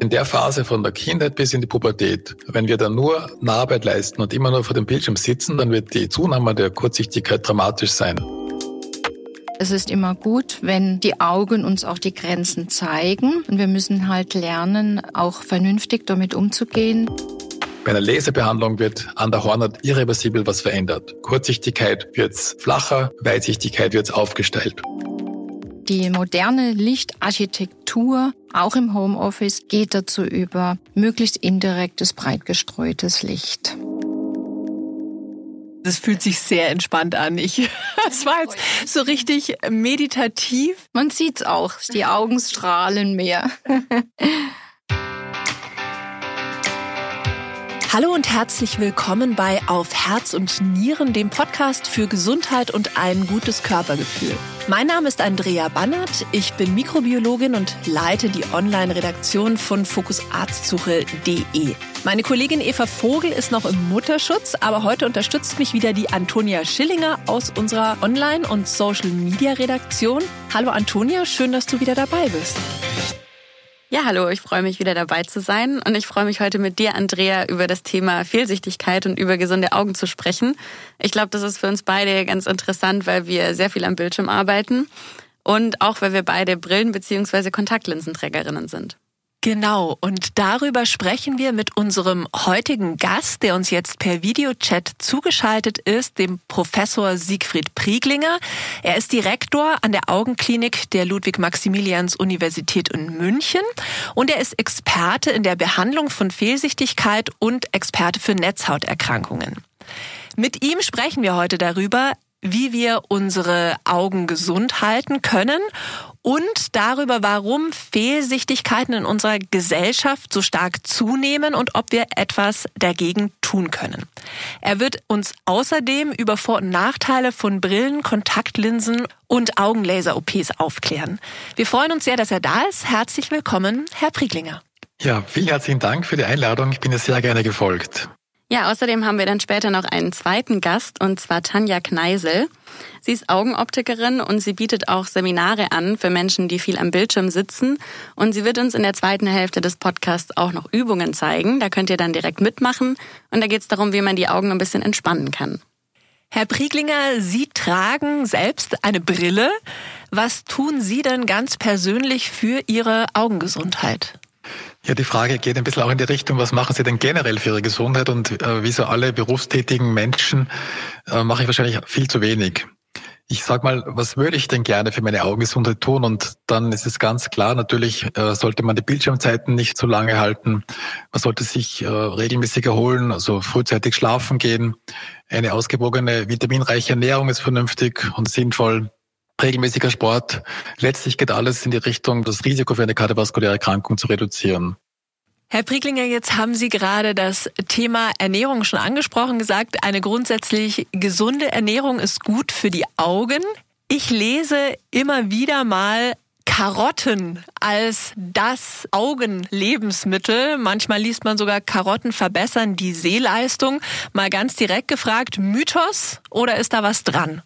In der Phase von der Kindheit bis in die Pubertät, wenn wir dann nur Naharbeit leisten und immer nur vor dem Bildschirm sitzen, dann wird die Zunahme der Kurzsichtigkeit dramatisch sein. Es ist immer gut, wenn die Augen uns auch die Grenzen zeigen. Und wir müssen halt lernen, auch vernünftig damit umzugehen. Bei einer Laserbehandlung wird an der Hornhaut irreversibel was verändert. Kurzsichtigkeit wird flacher, Weitsichtigkeit wird aufgestellt. Die moderne Lichtarchitektur, auch im Homeoffice, geht dazu über, möglichst indirektes, breit gestreutes Licht. Das fühlt sich sehr entspannt an. Ich, das war jetzt so richtig meditativ. Man sieht's auch, die Augen strahlen mehr. Hallo und herzlich willkommen bei Auf Herz und Nieren, dem Podcast für Gesundheit und ein gutes Körpergefühl. Mein Name ist Andrea Bannert, ich bin Mikrobiologin und leite die Online-Redaktion von fokusarztsuche.de. Meine Kollegin Eva Vogel ist noch im Mutterschutz, aber heute unterstützt mich wieder die Antonia Schillinger aus unserer Online- und Social-Media-Redaktion. Hallo Antonia, schön, dass du wieder dabei bist. Ja, hallo, ich freue mich wieder dabei zu sein und ich freue mich heute mit dir, Andrea, über das Thema Fehlsichtigkeit und über gesunde Augen zu sprechen. Ich glaube, das ist für uns beide ganz interessant, weil wir sehr viel am Bildschirm arbeiten und auch weil wir beide Brillen- bzw. Kontaktlinsenträgerinnen sind. Genau, und darüber sprechen wir mit unserem heutigen Gast, der uns jetzt per Videochat zugeschaltet ist, dem Professor Siegfried Prieglinger. Er ist Direktor an der Augenklinik der Ludwig-Maximilians-Universität in München und er ist Experte in der Behandlung von Fehlsichtigkeit und Experte für Netzhauterkrankungen. Mit ihm sprechen wir heute darüber, wie wir unsere Augen gesund halten können und darüber, warum Fehlsichtigkeiten in unserer Gesellschaft so stark zunehmen und ob wir etwas dagegen tun können. Er wird uns außerdem über Vor- und Nachteile von Brillen, Kontaktlinsen und Augenlaser-OPs aufklären. Wir freuen uns sehr, dass er da ist. Herzlich willkommen, Herr Prieglinger. Ja, vielen herzlichen Dank für die Einladung. Ich bin es sehr gerne gefolgt. Ja, außerdem haben wir dann später noch einen zweiten Gast und zwar Tanja Kneisel. Sie ist Augenoptikerin und sie bietet auch Seminare an für Menschen, die viel am Bildschirm sitzen. Und sie wird uns in der zweiten Hälfte des Podcasts auch noch Übungen zeigen. Da könnt ihr dann direkt mitmachen. Und da geht es darum, wie man die Augen ein bisschen entspannen kann. Herr Prieglinger, Sie tragen selbst eine Brille. Was tun Sie denn ganz persönlich für Ihre Augengesundheit? Ja, die Frage geht ein bisschen auch in die Richtung, was machen Sie denn generell für Ihre Gesundheit? Und äh, wie so alle berufstätigen Menschen äh, mache ich wahrscheinlich viel zu wenig. Ich sag mal, was würde ich denn gerne für meine Augengesundheit tun? Und dann ist es ganz klar, natürlich äh, sollte man die Bildschirmzeiten nicht zu lange halten. Man sollte sich äh, regelmäßig erholen, also frühzeitig schlafen gehen. Eine ausgewogene, vitaminreiche Ernährung ist vernünftig und sinnvoll regelmäßiger Sport. Letztlich geht alles in die Richtung, das Risiko für eine kardiovaskuläre Erkrankung zu reduzieren. Herr Pricklinger, jetzt haben Sie gerade das Thema Ernährung schon angesprochen, gesagt, eine grundsätzlich gesunde Ernährung ist gut für die Augen. Ich lese immer wieder mal Karotten als das Augenlebensmittel. Manchmal liest man sogar Karotten verbessern die Sehleistung. Mal ganz direkt gefragt, Mythos oder ist da was dran?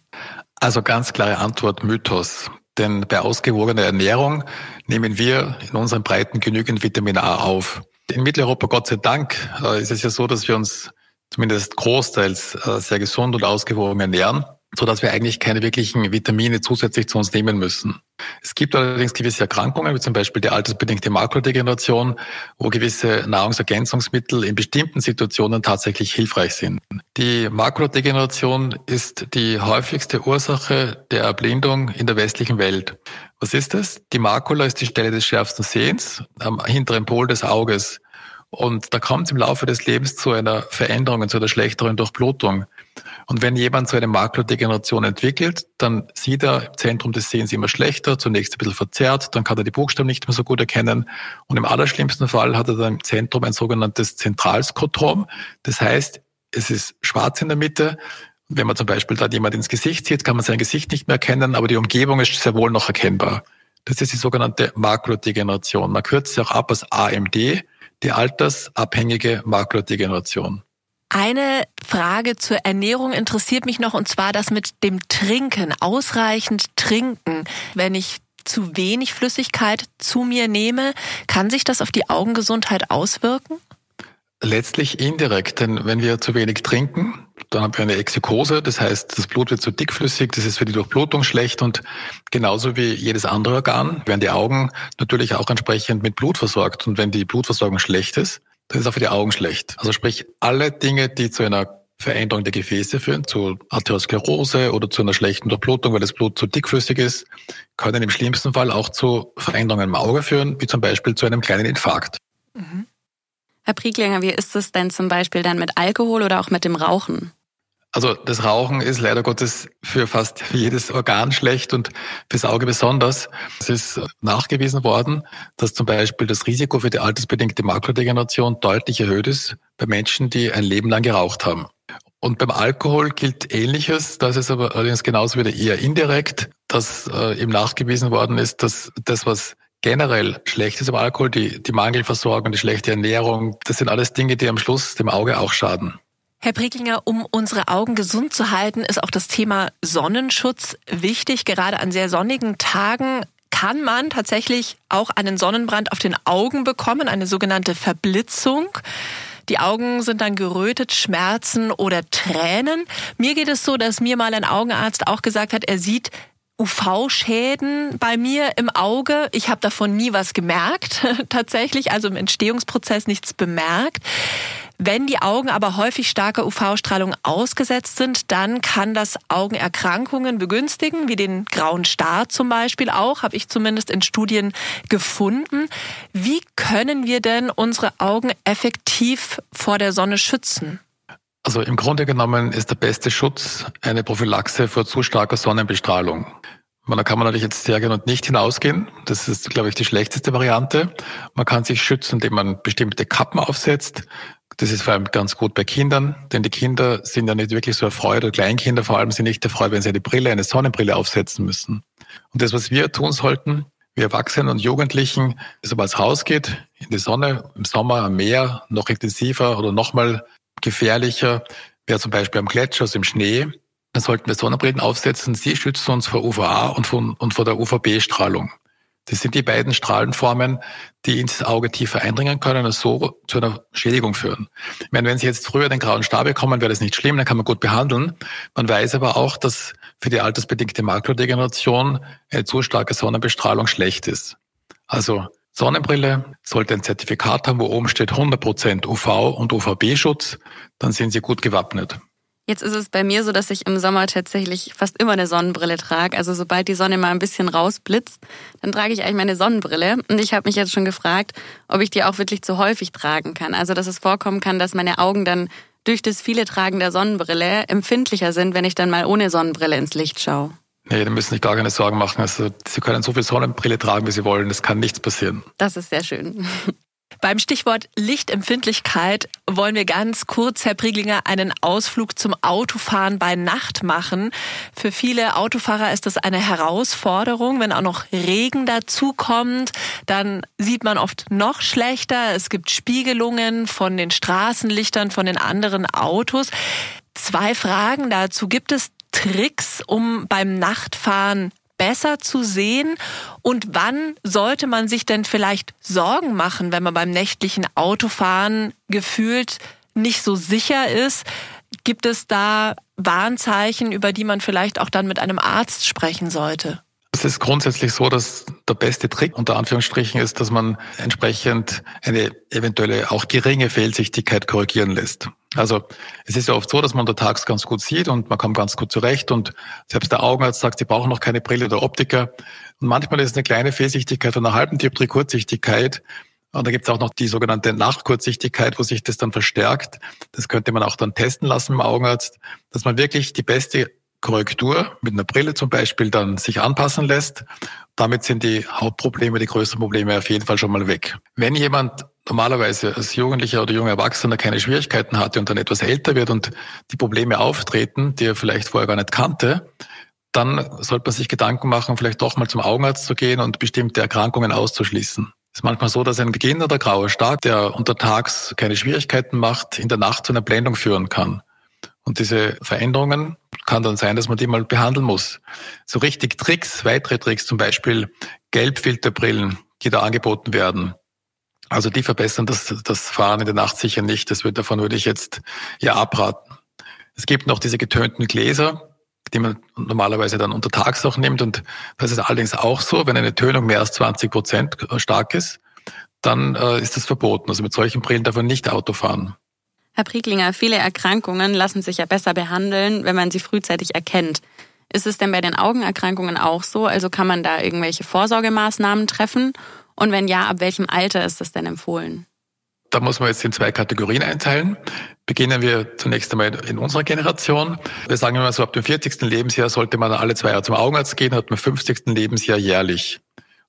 Also ganz klare Antwort, Mythos. Denn bei ausgewogener Ernährung nehmen wir in unseren Breiten genügend Vitamin A auf. In Mitteleuropa, Gott sei Dank, äh, ist es ja so, dass wir uns zumindest großteils äh, sehr gesund und ausgewogen ernähren so dass wir eigentlich keine wirklichen Vitamine zusätzlich zu uns nehmen müssen. Es gibt allerdings gewisse Erkrankungen, wie zum Beispiel die altersbedingte Makrodegeneration, wo gewisse Nahrungsergänzungsmittel in bestimmten Situationen tatsächlich hilfreich sind. Die Makrodegeneration ist die häufigste Ursache der Erblindung in der westlichen Welt. Was ist das? Die Makula ist die Stelle des schärfsten Sehens am hinteren Pol des Auges. Und da kommt es im Laufe des Lebens zu einer Veränderung, zu einer schlechteren Durchblutung. Und wenn jemand so eine Makrodegeneration entwickelt, dann sieht er im Zentrum des Sehens immer schlechter, zunächst ein bisschen verzerrt, dann kann er die Buchstaben nicht mehr so gut erkennen. Und im allerschlimmsten Fall hat er dann im Zentrum ein sogenanntes Zentralskotrom. Das heißt, es ist schwarz in der Mitte. Wenn man zum Beispiel da jemand ins Gesicht sieht, kann man sein Gesicht nicht mehr erkennen, aber die Umgebung ist sehr wohl noch erkennbar. Das ist die sogenannte Makrodegeneration. Man kürzt sie auch ab als AMD, die altersabhängige Makrodegeneration. Eine Frage zur Ernährung interessiert mich noch, und zwar das mit dem Trinken, ausreichend trinken. Wenn ich zu wenig Flüssigkeit zu mir nehme, kann sich das auf die Augengesundheit auswirken? Letztlich indirekt, denn wenn wir zu wenig trinken, dann haben wir eine Exikose, das heißt, das Blut wird zu dickflüssig, das ist für die Durchblutung schlecht und genauso wie jedes andere Organ werden die Augen natürlich auch entsprechend mit Blut versorgt. Und wenn die Blutversorgung schlecht ist, dann ist auch für die Augen schlecht. Also sprich, alle Dinge, die zu einer Veränderung der Gefäße führen, zu Arteriosklerose oder zu einer schlechten Durchblutung, weil das Blut zu dickflüssig ist, können im schlimmsten Fall auch zu Veränderungen im Auge führen, wie zum Beispiel zu einem kleinen Infarkt. Mhm. Herr Prieglinger, wie ist es denn zum Beispiel dann mit Alkohol oder auch mit dem Rauchen? Also das Rauchen ist leider Gottes für fast jedes Organ schlecht und fürs Auge besonders. Es ist nachgewiesen worden, dass zum Beispiel das Risiko für die altersbedingte Makrodegeneration deutlich erhöht ist bei Menschen, die ein Leben lang geraucht haben. Und beim Alkohol gilt Ähnliches, das ist aber allerdings genauso wieder eher indirekt, dass äh, eben nachgewiesen worden ist, dass das, was generell schlecht ist am Alkohol, die, die Mangelversorgung, die schlechte Ernährung, das sind alles Dinge, die am Schluss dem Auge auch schaden. Herr Pricklinger, um unsere Augen gesund zu halten, ist auch das Thema Sonnenschutz wichtig. Gerade an sehr sonnigen Tagen kann man tatsächlich auch einen Sonnenbrand auf den Augen bekommen, eine sogenannte Verblitzung. Die Augen sind dann gerötet, Schmerzen oder Tränen. Mir geht es so, dass mir mal ein Augenarzt auch gesagt hat, er sieht UV-Schäden bei mir im Auge. Ich habe davon nie was gemerkt, tatsächlich, also im Entstehungsprozess nichts bemerkt. Wenn die Augen aber häufig starker UV-Strahlung ausgesetzt sind, dann kann das Augenerkrankungen begünstigen, wie den grauen Star zum Beispiel auch, habe ich zumindest in Studien gefunden. Wie können wir denn unsere Augen effektiv vor der Sonne schützen? Also im Grunde genommen ist der beste Schutz eine Prophylaxe vor zu starker Sonnenbestrahlung. Da kann man natürlich jetzt sehr gerne und nicht hinausgehen. Das ist, glaube ich, die schlechteste Variante. Man kann sich schützen, indem man bestimmte Kappen aufsetzt. Das ist vor allem ganz gut bei Kindern, denn die Kinder sind ja nicht wirklich so erfreut, oder Kleinkinder vor allem sind nicht erfreut, wenn sie eine Brille, eine Sonnenbrille aufsetzen müssen. Und das, was wir tun sollten, wir Erwachsenen und Jugendlichen, sobald es rausgeht, in die Sonne, im Sommer am Meer, noch intensiver oder nochmal gefährlicher wäre zum Beispiel am Gletscher, also im Schnee. Dann sollten wir Sonnenbrillen aufsetzen. Sie schützen uns vor UVA und, von, und vor der UVB-Strahlung. Das sind die beiden Strahlenformen, die ins Auge tiefer eindringen können und so zu einer Schädigung führen. Ich meine, wenn Sie jetzt früher den grauen Star bekommen, wäre das nicht schlimm, dann kann man gut behandeln. Man weiß aber auch, dass für die altersbedingte Makrodegeneration eine zu starke Sonnenbestrahlung schlecht ist. Also Sonnenbrille sollte ein Zertifikat haben, wo oben steht 100% UV und UVB-Schutz, dann sind Sie gut gewappnet. Jetzt ist es bei mir so, dass ich im Sommer tatsächlich fast immer eine Sonnenbrille trage. Also sobald die Sonne mal ein bisschen rausblitzt, dann trage ich eigentlich meine Sonnenbrille. Und ich habe mich jetzt schon gefragt, ob ich die auch wirklich zu häufig tragen kann. Also dass es vorkommen kann, dass meine Augen dann durch das viele Tragen der Sonnenbrille empfindlicher sind, wenn ich dann mal ohne Sonnenbrille ins Licht schaue. Nee, da müssen sich gar keine Sorgen machen. Also Sie können so viel Sonnenbrille tragen, wie Sie wollen. Das kann nichts passieren. Das ist sehr schön. Beim Stichwort Lichtempfindlichkeit wollen wir ganz kurz, Herr Prieglinger, einen Ausflug zum Autofahren bei Nacht machen. Für viele Autofahrer ist das eine Herausforderung. Wenn auch noch Regen dazukommt, dann sieht man oft noch schlechter. Es gibt Spiegelungen von den Straßenlichtern, von den anderen Autos. Zwei Fragen dazu. Gibt es Tricks, um beim Nachtfahren besser zu sehen? Und wann sollte man sich denn vielleicht Sorgen machen, wenn man beim nächtlichen Autofahren gefühlt nicht so sicher ist? Gibt es da Warnzeichen, über die man vielleicht auch dann mit einem Arzt sprechen sollte? Es ist grundsätzlich so, dass der beste Trick unter Anführungsstrichen ist, dass man entsprechend eine eventuelle auch geringe Fehlsichtigkeit korrigieren lässt. Also es ist ja oft so, dass man untertags ganz gut sieht und man kommt ganz gut zurecht und selbst der Augenarzt sagt, sie brauchen noch keine Brille der Optiker. Und manchmal ist es eine kleine Fehlsichtigkeit von einer halben Dioptrie Kurzsichtigkeit. Und da gibt es auch noch die sogenannte Nachtkurzsichtigkeit, wo sich das dann verstärkt. Das könnte man auch dann testen lassen im Augenarzt, dass man wirklich die beste Korrektur mit einer Brille zum Beispiel dann sich anpassen lässt. Damit sind die Hauptprobleme, die größten Probleme auf jeden Fall schon mal weg. Wenn jemand normalerweise als Jugendlicher oder junger Erwachsener keine Schwierigkeiten hatte und dann etwas älter wird und die Probleme auftreten, die er vielleicht vorher gar nicht kannte, dann sollte man sich Gedanken machen, vielleicht doch mal zum Augenarzt zu gehen und bestimmte Erkrankungen auszuschließen. Es ist manchmal so, dass ein beginnender grauer Star, der untertags keine Schwierigkeiten macht, in der Nacht zu einer Blendung führen kann. Und diese Veränderungen kann dann sein, dass man die mal behandeln muss. So richtig Tricks, weitere Tricks zum Beispiel Gelbfilterbrillen, die da angeboten werden. Also die verbessern das, das Fahren in der Nacht sicher nicht. Das wird, davon würde ich jetzt ja abraten. Es gibt noch diese getönten Gläser, die man normalerweise dann untertags auch nimmt. Und das ist allerdings auch so, wenn eine Tönung mehr als 20 Prozent stark ist, dann äh, ist das verboten. Also mit solchen Brillen darf man nicht Auto fahren. Herr Prieklinger, viele Erkrankungen lassen sich ja besser behandeln, wenn man sie frühzeitig erkennt. Ist es denn bei den Augenerkrankungen auch so? Also kann man da irgendwelche Vorsorgemaßnahmen treffen? Und wenn ja, ab welchem Alter ist das denn empfohlen? Da muss man jetzt in zwei Kategorien einteilen. Beginnen wir zunächst einmal in unserer Generation. Wir sagen immer so, ab dem 40. Lebensjahr sollte man alle zwei Jahre zum Augenarzt gehen, ab dem 50. Lebensjahr jährlich.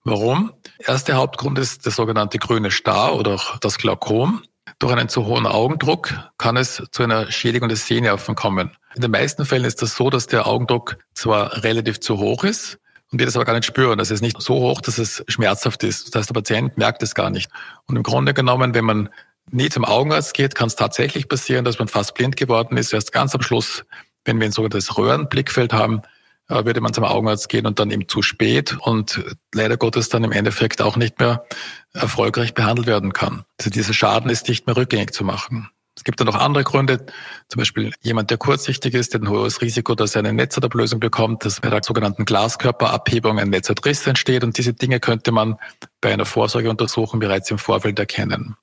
Warum? Erster Hauptgrund ist der sogenannte grüne Star oder auch das Glaukom. Durch einen zu hohen Augendruck kann es zu einer Schädigung des Sehnerven kommen. In den meisten Fällen ist das so, dass der Augendruck zwar relativ zu hoch ist und wir das aber gar nicht spüren. Das ist nicht so hoch, dass es schmerzhaft ist. Das heißt, der Patient merkt es gar nicht. Und im Grunde genommen, wenn man nie zum Augenarzt geht, kann es tatsächlich passieren, dass man fast blind geworden ist. Erst ganz am Schluss, wenn wir ein sogenanntes Röhrenblickfeld haben, würde man zum Augenarzt gehen und dann eben zu spät und leider Gottes dann im Endeffekt auch nicht mehr erfolgreich behandelt werden kann. Also dieser Schaden ist nicht mehr rückgängig zu machen. Es gibt dann noch andere Gründe, zum Beispiel jemand, der kurzsichtig ist, der ein hohes Risiko, dass er eine Netzhautablösung bekommt, dass bei der sogenannten Glaskörperabhebung ein Netzhautriss entsteht und diese Dinge könnte man bei einer Vorsorgeuntersuchung bereits im Vorfeld erkennen.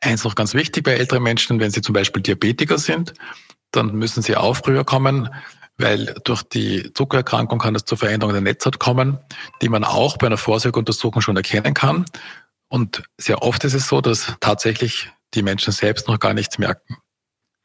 Eins noch ganz wichtig bei älteren Menschen, wenn sie zum Beispiel Diabetiker sind, dann müssen sie auch früher kommen, weil durch die Zuckererkrankung kann es zur Veränderung der Netzhaut kommen, die man auch bei einer Vorsorgeuntersuchung schon erkennen kann. Und sehr oft ist es so, dass tatsächlich die Menschen selbst noch gar nichts merken.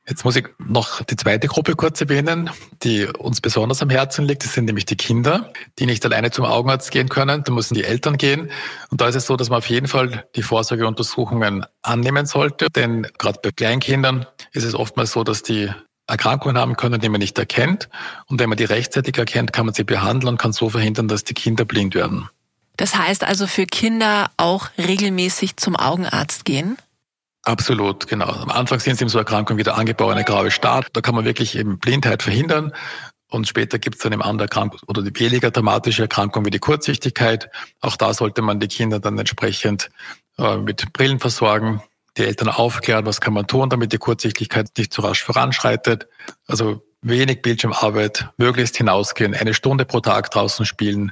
Jetzt muss ich noch die zweite Gruppe kurz erwähnen, die uns besonders am Herzen liegt. Das sind nämlich die Kinder, die nicht alleine zum Augenarzt gehen können. Da müssen die Eltern gehen. Und da ist es so, dass man auf jeden Fall die Vorsorgeuntersuchungen annehmen sollte. Denn gerade bei Kleinkindern ist es oftmals so, dass die Erkrankungen haben können, die man nicht erkennt. Und wenn man die rechtzeitig erkennt, kann man sie behandeln und kann so verhindern, dass die Kinder blind werden. Das heißt also für Kinder auch regelmäßig zum Augenarzt gehen? Absolut, genau. Am Anfang sind sie in so Erkrankungen wie der angeborene graue Star. Da kann man wirklich eben Blindheit verhindern. Und später gibt es dann eben andere Erkrankungen oder die weniger dramatische Erkrankung wie die Kurzsichtigkeit. Auch da sollte man die Kinder dann entsprechend äh, mit Brillen versorgen, die Eltern aufklären, was kann man tun, damit die Kurzsichtigkeit nicht zu rasch voranschreitet. Also wenig Bildschirmarbeit, möglichst hinausgehen, eine Stunde pro Tag draußen spielen.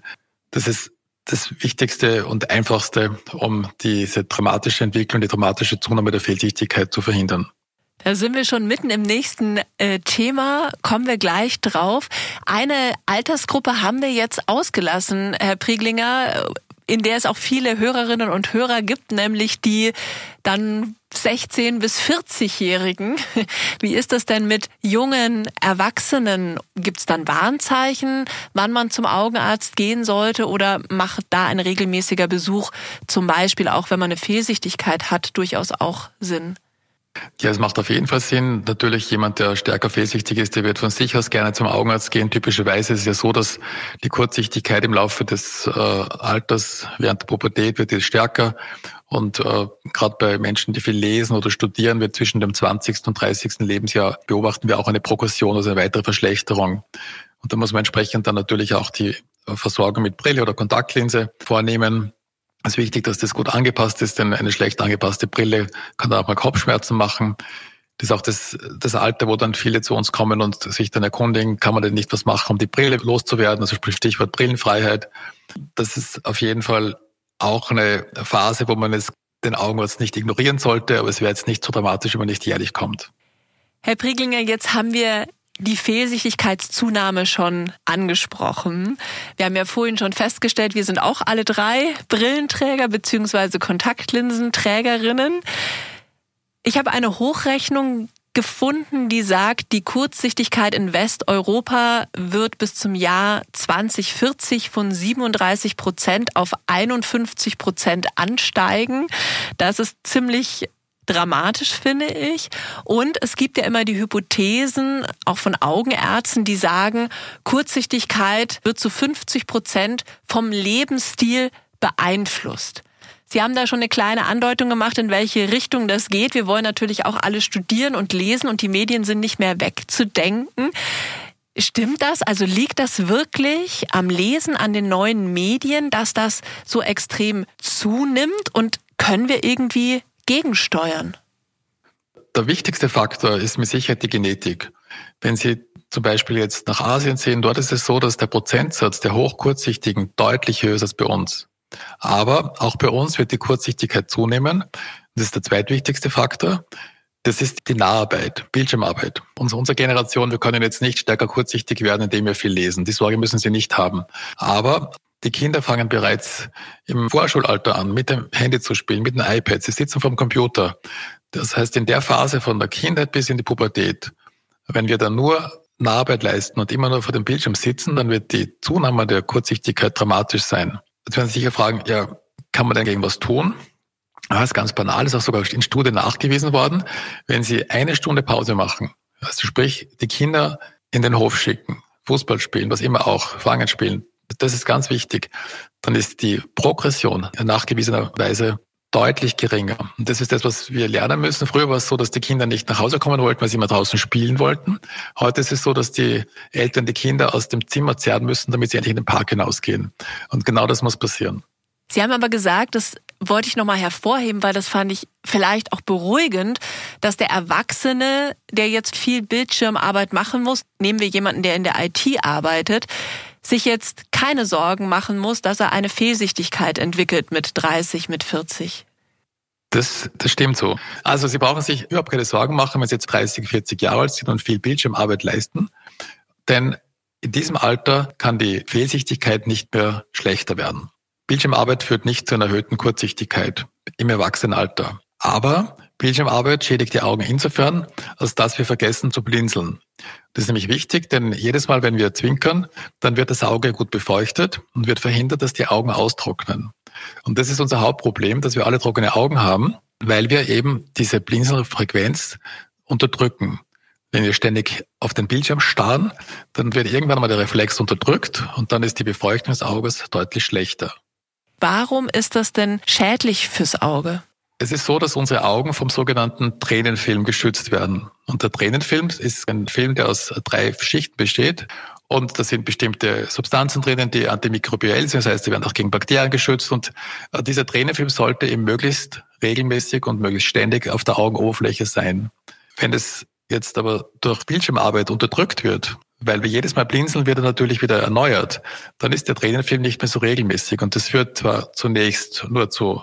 Das ist das Wichtigste und Einfachste, um diese dramatische Entwicklung, die dramatische Zunahme der Fehlsichtigkeit zu verhindern. Da sind wir schon mitten im nächsten äh, Thema, kommen wir gleich drauf. Eine Altersgruppe haben wir jetzt ausgelassen, Herr Prieglinger, in der es auch viele Hörerinnen und Hörer gibt, nämlich die dann 16 bis 40-Jährigen. Wie ist das denn mit jungen Erwachsenen? Gibt es dann Warnzeichen, wann man zum Augenarzt gehen sollte oder macht da ein regelmäßiger Besuch, zum Beispiel auch wenn man eine Fehlsichtigkeit hat, durchaus auch Sinn? Ja, es macht auf jeden Fall Sinn. Natürlich jemand, der stärker fehlsichtig ist, der wird von sich aus gerne zum Augenarzt gehen. Typischerweise ist es ja so, dass die Kurzsichtigkeit im Laufe des äh, Alters während der Pubertät wird jetzt stärker. Und äh, gerade bei Menschen, die viel lesen oder studieren, wird zwischen dem 20. und 30. Lebensjahr beobachten wir auch eine Progression, also eine weitere Verschlechterung. Und da muss man entsprechend dann natürlich auch die Versorgung mit Brille oder Kontaktlinse vornehmen. Es ist wichtig, dass das gut angepasst ist, denn eine schlecht angepasste Brille kann auch mal Kopfschmerzen machen. Das ist auch das, das Alter, wo dann viele zu uns kommen und sich dann erkundigen, kann man denn nicht was machen, um die Brille loszuwerden? Also Stichwort Brillenfreiheit. Das ist auf jeden Fall auch eine Phase, wo man es den Augenarzt nicht ignorieren sollte, aber es wäre jetzt nicht so dramatisch, wenn man nicht jährlich kommt. Herr Prieglinger, jetzt haben wir die Fehlsichtigkeitszunahme schon angesprochen. Wir haben ja vorhin schon festgestellt, wir sind auch alle drei Brillenträger bzw. Kontaktlinsenträgerinnen. Ich habe eine Hochrechnung gefunden, die sagt, die Kurzsichtigkeit in Westeuropa wird bis zum Jahr 2040 von 37 Prozent auf 51 Prozent ansteigen. Das ist ziemlich dramatisch, finde ich. Und es gibt ja immer die Hypothesen, auch von Augenärzten, die sagen, Kurzsichtigkeit wird zu 50 Prozent vom Lebensstil beeinflusst. Sie haben da schon eine kleine Andeutung gemacht, in welche Richtung das geht. Wir wollen natürlich auch alle studieren und lesen und die Medien sind nicht mehr wegzudenken. Stimmt das? Also liegt das wirklich am Lesen, an den neuen Medien, dass das so extrem zunimmt und können wir irgendwie gegensteuern? Der wichtigste Faktor ist mit Sicherheit die Genetik. Wenn Sie zum Beispiel jetzt nach Asien sehen, dort ist es so, dass der Prozentsatz der Hochkurzsichtigen deutlich höher ist als bei uns. Aber auch bei uns wird die Kurzsichtigkeit zunehmen. Das ist der zweitwichtigste Faktor. Das ist die Naharbeit, Bildschirmarbeit. Und unsere Generation, wir können jetzt nicht stärker kurzsichtig werden, indem wir viel lesen. Die Sorge müssen sie nicht haben. Aber die Kinder fangen bereits im Vorschulalter an, mit dem Handy zu spielen, mit dem iPad. Sie sitzen vom Computer. Das heißt, in der Phase von der Kindheit bis in die Pubertät, wenn wir dann nur Naharbeit leisten und immer nur vor dem Bildschirm sitzen, dann wird die Zunahme der Kurzsichtigkeit dramatisch sein. Jetzt werden Sie sicher fragen, ja, kann man denn gegen was tun? Das ist ganz banal, ist auch sogar in Studien nachgewiesen worden. Wenn Sie eine Stunde Pause machen, also sprich die Kinder in den Hof schicken, Fußball spielen, was immer auch, Fangen spielen, das ist ganz wichtig, dann ist die Progression nachgewiesenerweise deutlich geringer. Und das ist das, was wir lernen müssen. Früher war es so, dass die Kinder nicht nach Hause kommen wollten, weil sie immer draußen spielen wollten. Heute ist es so, dass die Eltern die Kinder aus dem Zimmer zerren müssen, damit sie endlich in den Park hinausgehen. Und genau das muss passieren. Sie haben aber gesagt, das wollte ich nochmal hervorheben, weil das fand ich vielleicht auch beruhigend, dass der Erwachsene, der jetzt viel Bildschirmarbeit machen muss, nehmen wir jemanden, der in der IT arbeitet, sich jetzt keine Sorgen machen muss, dass er eine Fehlsichtigkeit entwickelt mit 30, mit 40. Das, das stimmt so. Also Sie brauchen sich überhaupt keine Sorgen machen, wenn Sie jetzt 30, 40 Jahre alt sind und viel Bildschirmarbeit leisten. Denn in diesem Alter kann die Fehlsichtigkeit nicht mehr schlechter werden. Bildschirmarbeit führt nicht zu einer erhöhten Kurzsichtigkeit im Erwachsenenalter. Aber Bildschirmarbeit schädigt die Augen insofern, als dass wir vergessen zu blinzeln. Das ist nämlich wichtig, denn jedes Mal, wenn wir zwinkern, dann wird das Auge gut befeuchtet und wird verhindert, dass die Augen austrocknen. Und das ist unser Hauptproblem, dass wir alle trockene Augen haben, weil wir eben diese Blinzelfrequenz unterdrücken. Wenn wir ständig auf den Bildschirm starren, dann wird irgendwann mal der Reflex unterdrückt und dann ist die Befeuchtung des Auges deutlich schlechter. Warum ist das denn schädlich fürs Auge? Es ist so, dass unsere Augen vom sogenannten Tränenfilm geschützt werden. Und der Tränenfilm ist ein Film, der aus drei Schichten besteht. Und da sind bestimmte Substanzen drinnen, die antimikrobiell sind. Das heißt, sie werden auch gegen Bakterien geschützt. Und äh, dieser Tränenfilm sollte eben möglichst regelmäßig und möglichst ständig auf der Augenoberfläche sein. Wenn es jetzt aber durch Bildschirmarbeit unterdrückt wird, weil wir jedes Mal blinzeln, wird er natürlich wieder erneuert, dann ist der Tränenfilm nicht mehr so regelmäßig. Und das führt zwar zunächst nur zu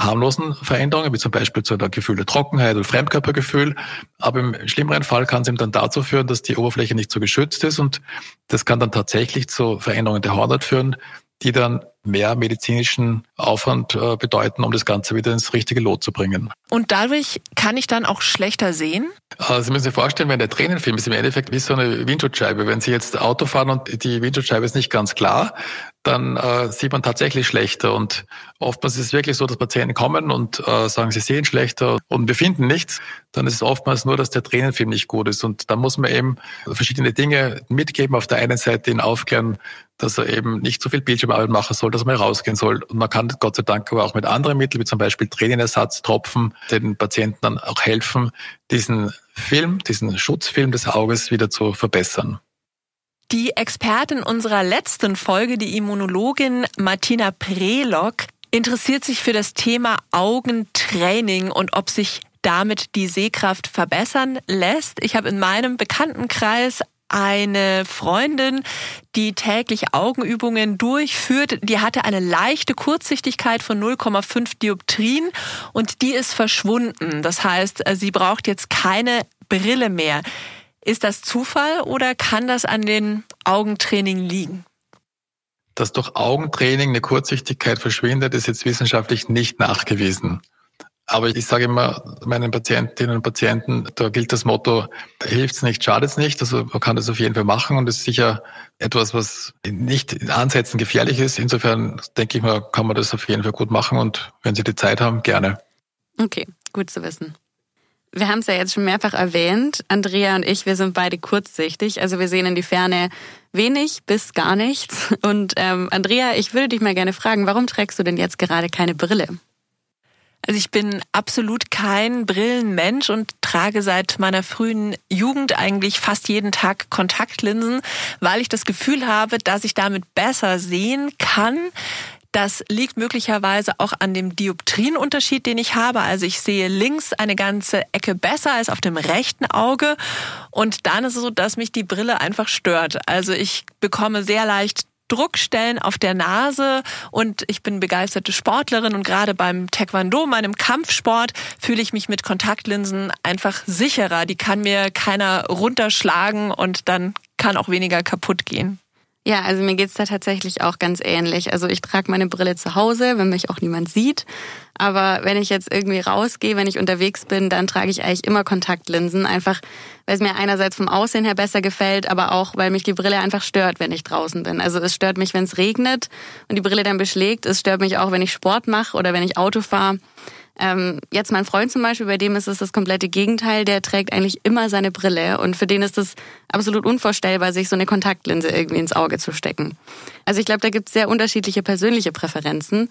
harmlosen Veränderungen, wie zum Beispiel zu einer Gefühl der Trockenheit oder Fremdkörpergefühl. Aber im schlimmeren Fall kann es eben dann dazu führen, dass die Oberfläche nicht so geschützt ist und das kann dann tatsächlich zu Veränderungen der Haut führen, die dann mehr medizinischen Aufwand äh, bedeuten, um das Ganze wieder ins richtige Lot zu bringen. Und dadurch kann ich dann auch schlechter sehen? Also Sie müssen sich vorstellen, wenn der Tränenfilm ist im Endeffekt wie so eine Windschutzscheibe. Wenn Sie jetzt Auto fahren und die Windschutzscheibe ist nicht ganz klar, dann äh, sieht man tatsächlich schlechter. Und oftmals ist es wirklich so, dass Patienten kommen und äh, sagen, sie sehen schlechter und wir finden nichts. Dann ist es oftmals nur, dass der Tränenfilm nicht gut ist. Und da muss man eben verschiedene Dinge mitgeben. Auf der einen Seite ihn aufklären, dass er eben nicht so viel Bildschirmarbeit machen soll, dass mal rausgehen soll. Und man kann Gott sei Dank aber auch mit anderen Mitteln, wie zum Beispiel Tränenersatztropfen, den Patienten dann auch helfen, diesen Film, diesen Schutzfilm des Auges wieder zu verbessern. Die Expertin unserer letzten Folge, die Immunologin Martina Prelock, interessiert sich für das Thema Augentraining und ob sich damit die Sehkraft verbessern lässt. Ich habe in meinem Bekanntenkreis eine Freundin, die täglich Augenübungen durchführt. Die hatte eine leichte Kurzsichtigkeit von 0,5 Dioptrien und die ist verschwunden. Das heißt, sie braucht jetzt keine Brille mehr. Ist das Zufall oder kann das an den Augentraining liegen? Dass durch Augentraining eine Kurzsichtigkeit verschwindet, ist jetzt wissenschaftlich nicht nachgewiesen. Aber ich sage immer meinen Patientinnen und Patienten, da gilt das Motto, hilft's nicht, schadet's nicht. Also man kann das auf jeden Fall machen und es ist sicher etwas, was nicht in Ansätzen gefährlich ist. Insofern denke ich mal, kann man das auf jeden Fall gut machen und wenn Sie die Zeit haben, gerne. Okay, gut zu wissen. Wir haben es ja jetzt schon mehrfach erwähnt. Andrea und ich, wir sind beide kurzsichtig. Also wir sehen in die Ferne wenig bis gar nichts. Und ähm, Andrea, ich würde dich mal gerne fragen, warum trägst du denn jetzt gerade keine Brille? Also ich bin absolut kein Brillenmensch und trage seit meiner frühen Jugend eigentlich fast jeden Tag Kontaktlinsen, weil ich das Gefühl habe, dass ich damit besser sehen kann. Das liegt möglicherweise auch an dem Dioptrienunterschied, den ich habe. Also ich sehe links eine ganze Ecke besser als auf dem rechten Auge. Und dann ist es so, dass mich die Brille einfach stört. Also ich bekomme sehr leicht Druckstellen auf der Nase und ich bin begeisterte Sportlerin und gerade beim Taekwondo, meinem Kampfsport, fühle ich mich mit Kontaktlinsen einfach sicherer. Die kann mir keiner runterschlagen und dann kann auch weniger kaputt gehen. Ja, also mir geht's da tatsächlich auch ganz ähnlich. Also ich trage meine Brille zu Hause, wenn mich auch niemand sieht. Aber wenn ich jetzt irgendwie rausgehe, wenn ich unterwegs bin, dann trage ich eigentlich immer Kontaktlinsen. Einfach, weil es mir einerseits vom Aussehen her besser gefällt, aber auch, weil mich die Brille einfach stört, wenn ich draußen bin. Also es stört mich, wenn es regnet und die Brille dann beschlägt. Es stört mich auch, wenn ich Sport mache oder wenn ich Auto fahre. Ähm, jetzt mein Freund zum Beispiel, bei dem ist es das komplette Gegenteil, der trägt eigentlich immer seine Brille und für den ist es absolut unvorstellbar, sich so eine Kontaktlinse irgendwie ins Auge zu stecken. Also ich glaube, da gibt es sehr unterschiedliche persönliche Präferenzen.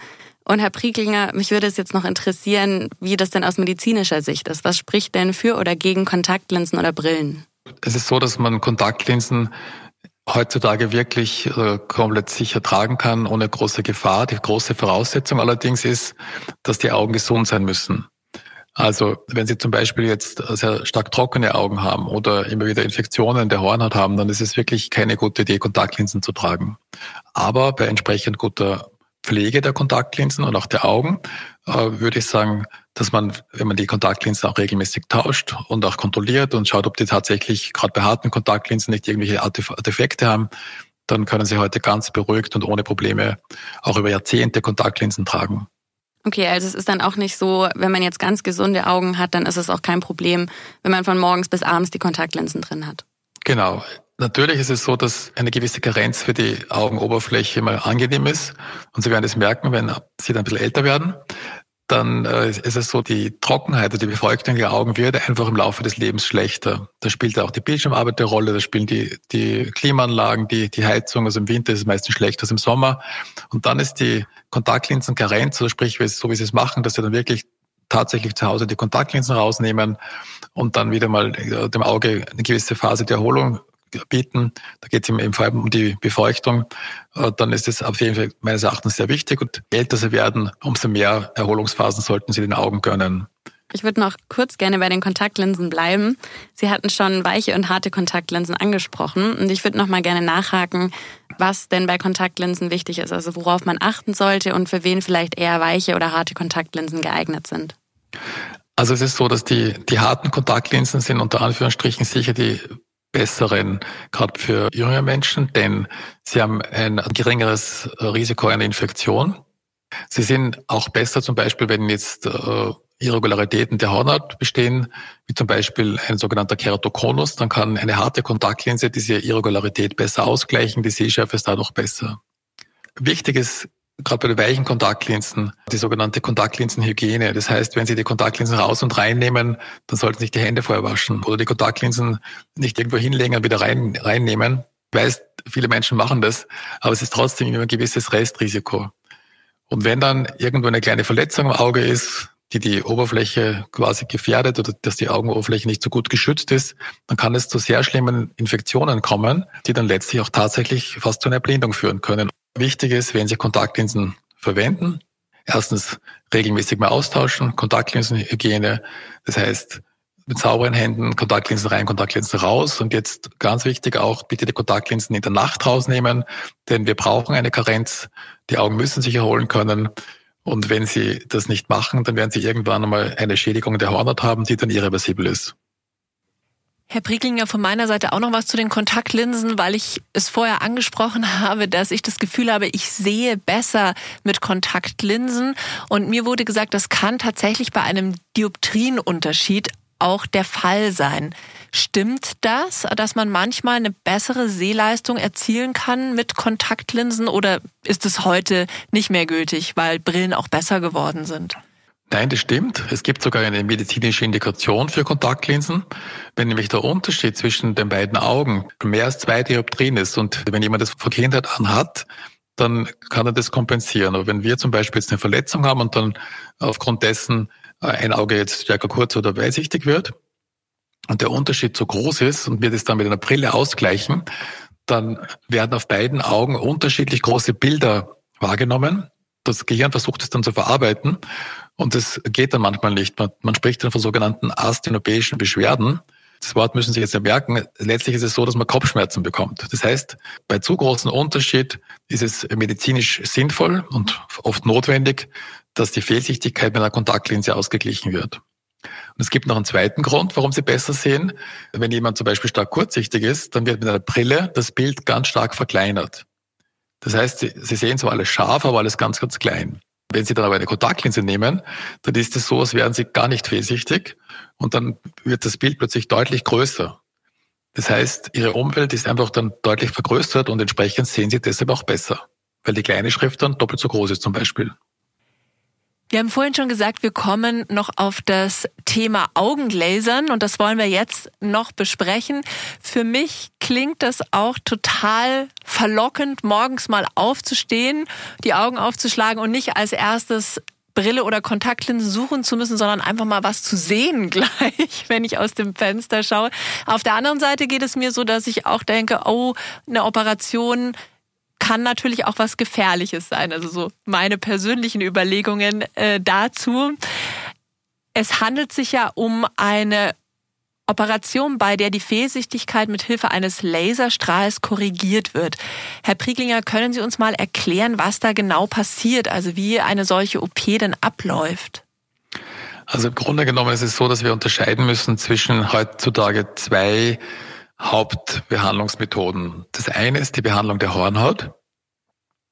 Und Herr Prieklinger, mich würde es jetzt noch interessieren, wie das denn aus medizinischer Sicht ist. Was spricht denn für oder gegen Kontaktlinsen oder Brillen? Es ist so, dass man Kontaktlinsen heutzutage wirklich äh, komplett sicher tragen kann, ohne große Gefahr. Die große Voraussetzung allerdings ist, dass die Augen gesund sein müssen. Also wenn Sie zum Beispiel jetzt sehr stark trockene Augen haben oder immer wieder Infektionen der Hornhaut haben, dann ist es wirklich keine gute Idee, Kontaktlinsen zu tragen. Aber bei entsprechend guter Pflege der Kontaktlinsen und auch der Augen äh, würde ich sagen, dass man, wenn man die Kontaktlinsen auch regelmäßig tauscht und auch kontrolliert und schaut, ob die tatsächlich gerade bei harten Kontaktlinsen nicht irgendwelche Artefakte haben, dann können sie heute ganz beruhigt und ohne Probleme auch über Jahrzehnte Kontaktlinsen tragen. Okay, also es ist dann auch nicht so, wenn man jetzt ganz gesunde Augen hat, dann ist es auch kein Problem, wenn man von morgens bis abends die Kontaktlinsen drin hat. Genau. Natürlich ist es so, dass eine gewisse Karenz für die Augenoberfläche mal angenehm ist. Und Sie werden es merken, wenn Sie dann ein bisschen älter werden dann äh, ist es so, die Trockenheit oder die Befeuchtung der Augen wird einfach im Laufe des Lebens schlechter. Da spielt auch die Bildschirmarbeit eine Rolle, da spielen die, die Klimaanlagen, die, die Heizung, also im Winter ist es meistens schlechter als im Sommer. Und dann ist die Kontaktlinsenkarenz, also sprich, so wie sie es machen, dass sie dann wirklich tatsächlich zu Hause die Kontaktlinsen rausnehmen und dann wieder mal äh, dem Auge eine gewisse Phase der Erholung bieten. Da geht es eben vor allem um die Befeuchtung. Äh, dann ist es auf jeden Fall meines Erachtens sehr wichtig. Und je älter sie werden, umso mehr Erholungsphasen sollten sie den Augen gönnen. Ich würde noch kurz gerne bei den Kontaktlinsen bleiben. Sie hatten schon weiche und harte Kontaktlinsen angesprochen und ich würde noch mal gerne nachhaken, was denn bei Kontaktlinsen wichtig ist, also worauf man achten sollte und für wen vielleicht eher weiche oder harte Kontaktlinsen geeignet sind. Also es ist so, dass die, die harten Kontaktlinsen sind unter Anführungsstrichen sicher die besseren, gerade für junge Menschen, denn sie haben ein geringeres Risiko einer Infektion. Sie sind auch besser zum Beispiel, wenn jetzt äh, Irregularitäten der Hornhaut bestehen, wie zum Beispiel ein sogenannter Keratokonus, dann kann eine harte Kontaktlinse diese Irregularität besser ausgleichen, die Sehschärfe ist dadurch besser. Wichtig ist gerade bei den weichen Kontaktlinsen, die sogenannte Kontaktlinsenhygiene. Das heißt, wenn Sie die Kontaktlinsen raus und reinnehmen, dann sollten Sie sich die Hände vorher waschen oder die Kontaktlinsen nicht irgendwo hinlegen und wieder rein, reinnehmen. Ich weiß, viele Menschen machen das, aber es ist trotzdem immer ein gewisses Restrisiko. Und wenn dann irgendwo eine kleine Verletzung im Auge ist, die die Oberfläche quasi gefährdet oder dass die Augenoberfläche nicht so gut geschützt ist, dann kann es zu sehr schlimmen Infektionen kommen, die dann letztlich auch tatsächlich fast zu einer Erblindung führen können. Wichtig ist, wenn Sie Kontaktlinsen verwenden, erstens regelmäßig mal austauschen, Kontaktlinsenhygiene, das heißt mit sauberen Händen Kontaktlinsen rein, Kontaktlinsen raus. Und jetzt ganz wichtig auch bitte die Kontaktlinsen in der Nacht rausnehmen, denn wir brauchen eine Karenz, die Augen müssen sich erholen können. Und wenn Sie das nicht machen, dann werden Sie irgendwann einmal eine Schädigung der Hornhaut haben, die dann irreversibel ist. Herr Prieklinger, von meiner Seite auch noch was zu den Kontaktlinsen, weil ich es vorher angesprochen habe, dass ich das Gefühl habe, ich sehe besser mit Kontaktlinsen. Und mir wurde gesagt, das kann tatsächlich bei einem Dioptrienunterschied auch der Fall sein. Stimmt das, dass man manchmal eine bessere Sehleistung erzielen kann mit Kontaktlinsen oder ist es heute nicht mehr gültig, weil Brillen auch besser geworden sind? Nein, das stimmt. Es gibt sogar eine medizinische Indikation für Kontaktlinsen. Wenn nämlich der Unterschied zwischen den beiden Augen mehr als zwei Dioptrien ist und wenn jemand das von Kindheit an hat, dann kann er das kompensieren. Aber wenn wir zum Beispiel jetzt eine Verletzung haben und dann aufgrund dessen äh, ein Auge jetzt stärker kurz oder weitsichtig wird und der Unterschied so groß ist und wir das dann mit einer Brille ausgleichen, dann werden auf beiden Augen unterschiedlich große Bilder wahrgenommen. Das Gehirn versucht es dann zu verarbeiten und das geht dann manchmal nicht. Man, man spricht dann von sogenannten asthenopäischen Beschwerden. Das Wort müssen Sie jetzt ja merken. Letztlich ist es so, dass man Kopfschmerzen bekommt. Das heißt, bei zu großen Unterschied ist es medizinisch sinnvoll und oft notwendig, dass die Fehlsichtigkeit mit einer Kontaktlinse ausgeglichen wird. Und es gibt noch einen zweiten Grund, warum Sie besser sehen. Wenn jemand zum Beispiel stark kurzsichtig ist, dann wird mit einer Brille das Bild ganz stark verkleinert. Das heißt, Sie, Sie sehen zwar alles scharf, aber alles ganz, ganz klein. Wenn Sie dann aber eine Kontaktlinse nehmen, dann ist es so, als wären Sie gar nicht fehlsichtig und dann wird das Bild plötzlich deutlich größer. Das heißt, Ihre Umwelt ist einfach dann deutlich vergrößert und entsprechend sehen Sie deshalb auch besser, weil die kleine Schrift dann doppelt so groß ist zum Beispiel. Wir haben vorhin schon gesagt, wir kommen noch auf das Thema Augenglasern und das wollen wir jetzt noch besprechen. Für mich klingt das auch total verlockend, morgens mal aufzustehen, die Augen aufzuschlagen und nicht als erstes Brille oder Kontaktlinsen suchen zu müssen, sondern einfach mal was zu sehen gleich, wenn ich aus dem Fenster schaue. Auf der anderen Seite geht es mir so, dass ich auch denke, oh, eine Operation kann natürlich auch was Gefährliches sein. Also so meine persönlichen Überlegungen äh, dazu. Es handelt sich ja um eine Operation, bei der die Fehlsichtigkeit mit Hilfe eines Laserstrahls korrigiert wird. Herr Prieglinger, können Sie uns mal erklären, was da genau passiert, also wie eine solche OP denn abläuft? Also im Grunde genommen ist es so, dass wir unterscheiden müssen zwischen heutzutage zwei Hauptbehandlungsmethoden. Das eine ist die Behandlung der Hornhaut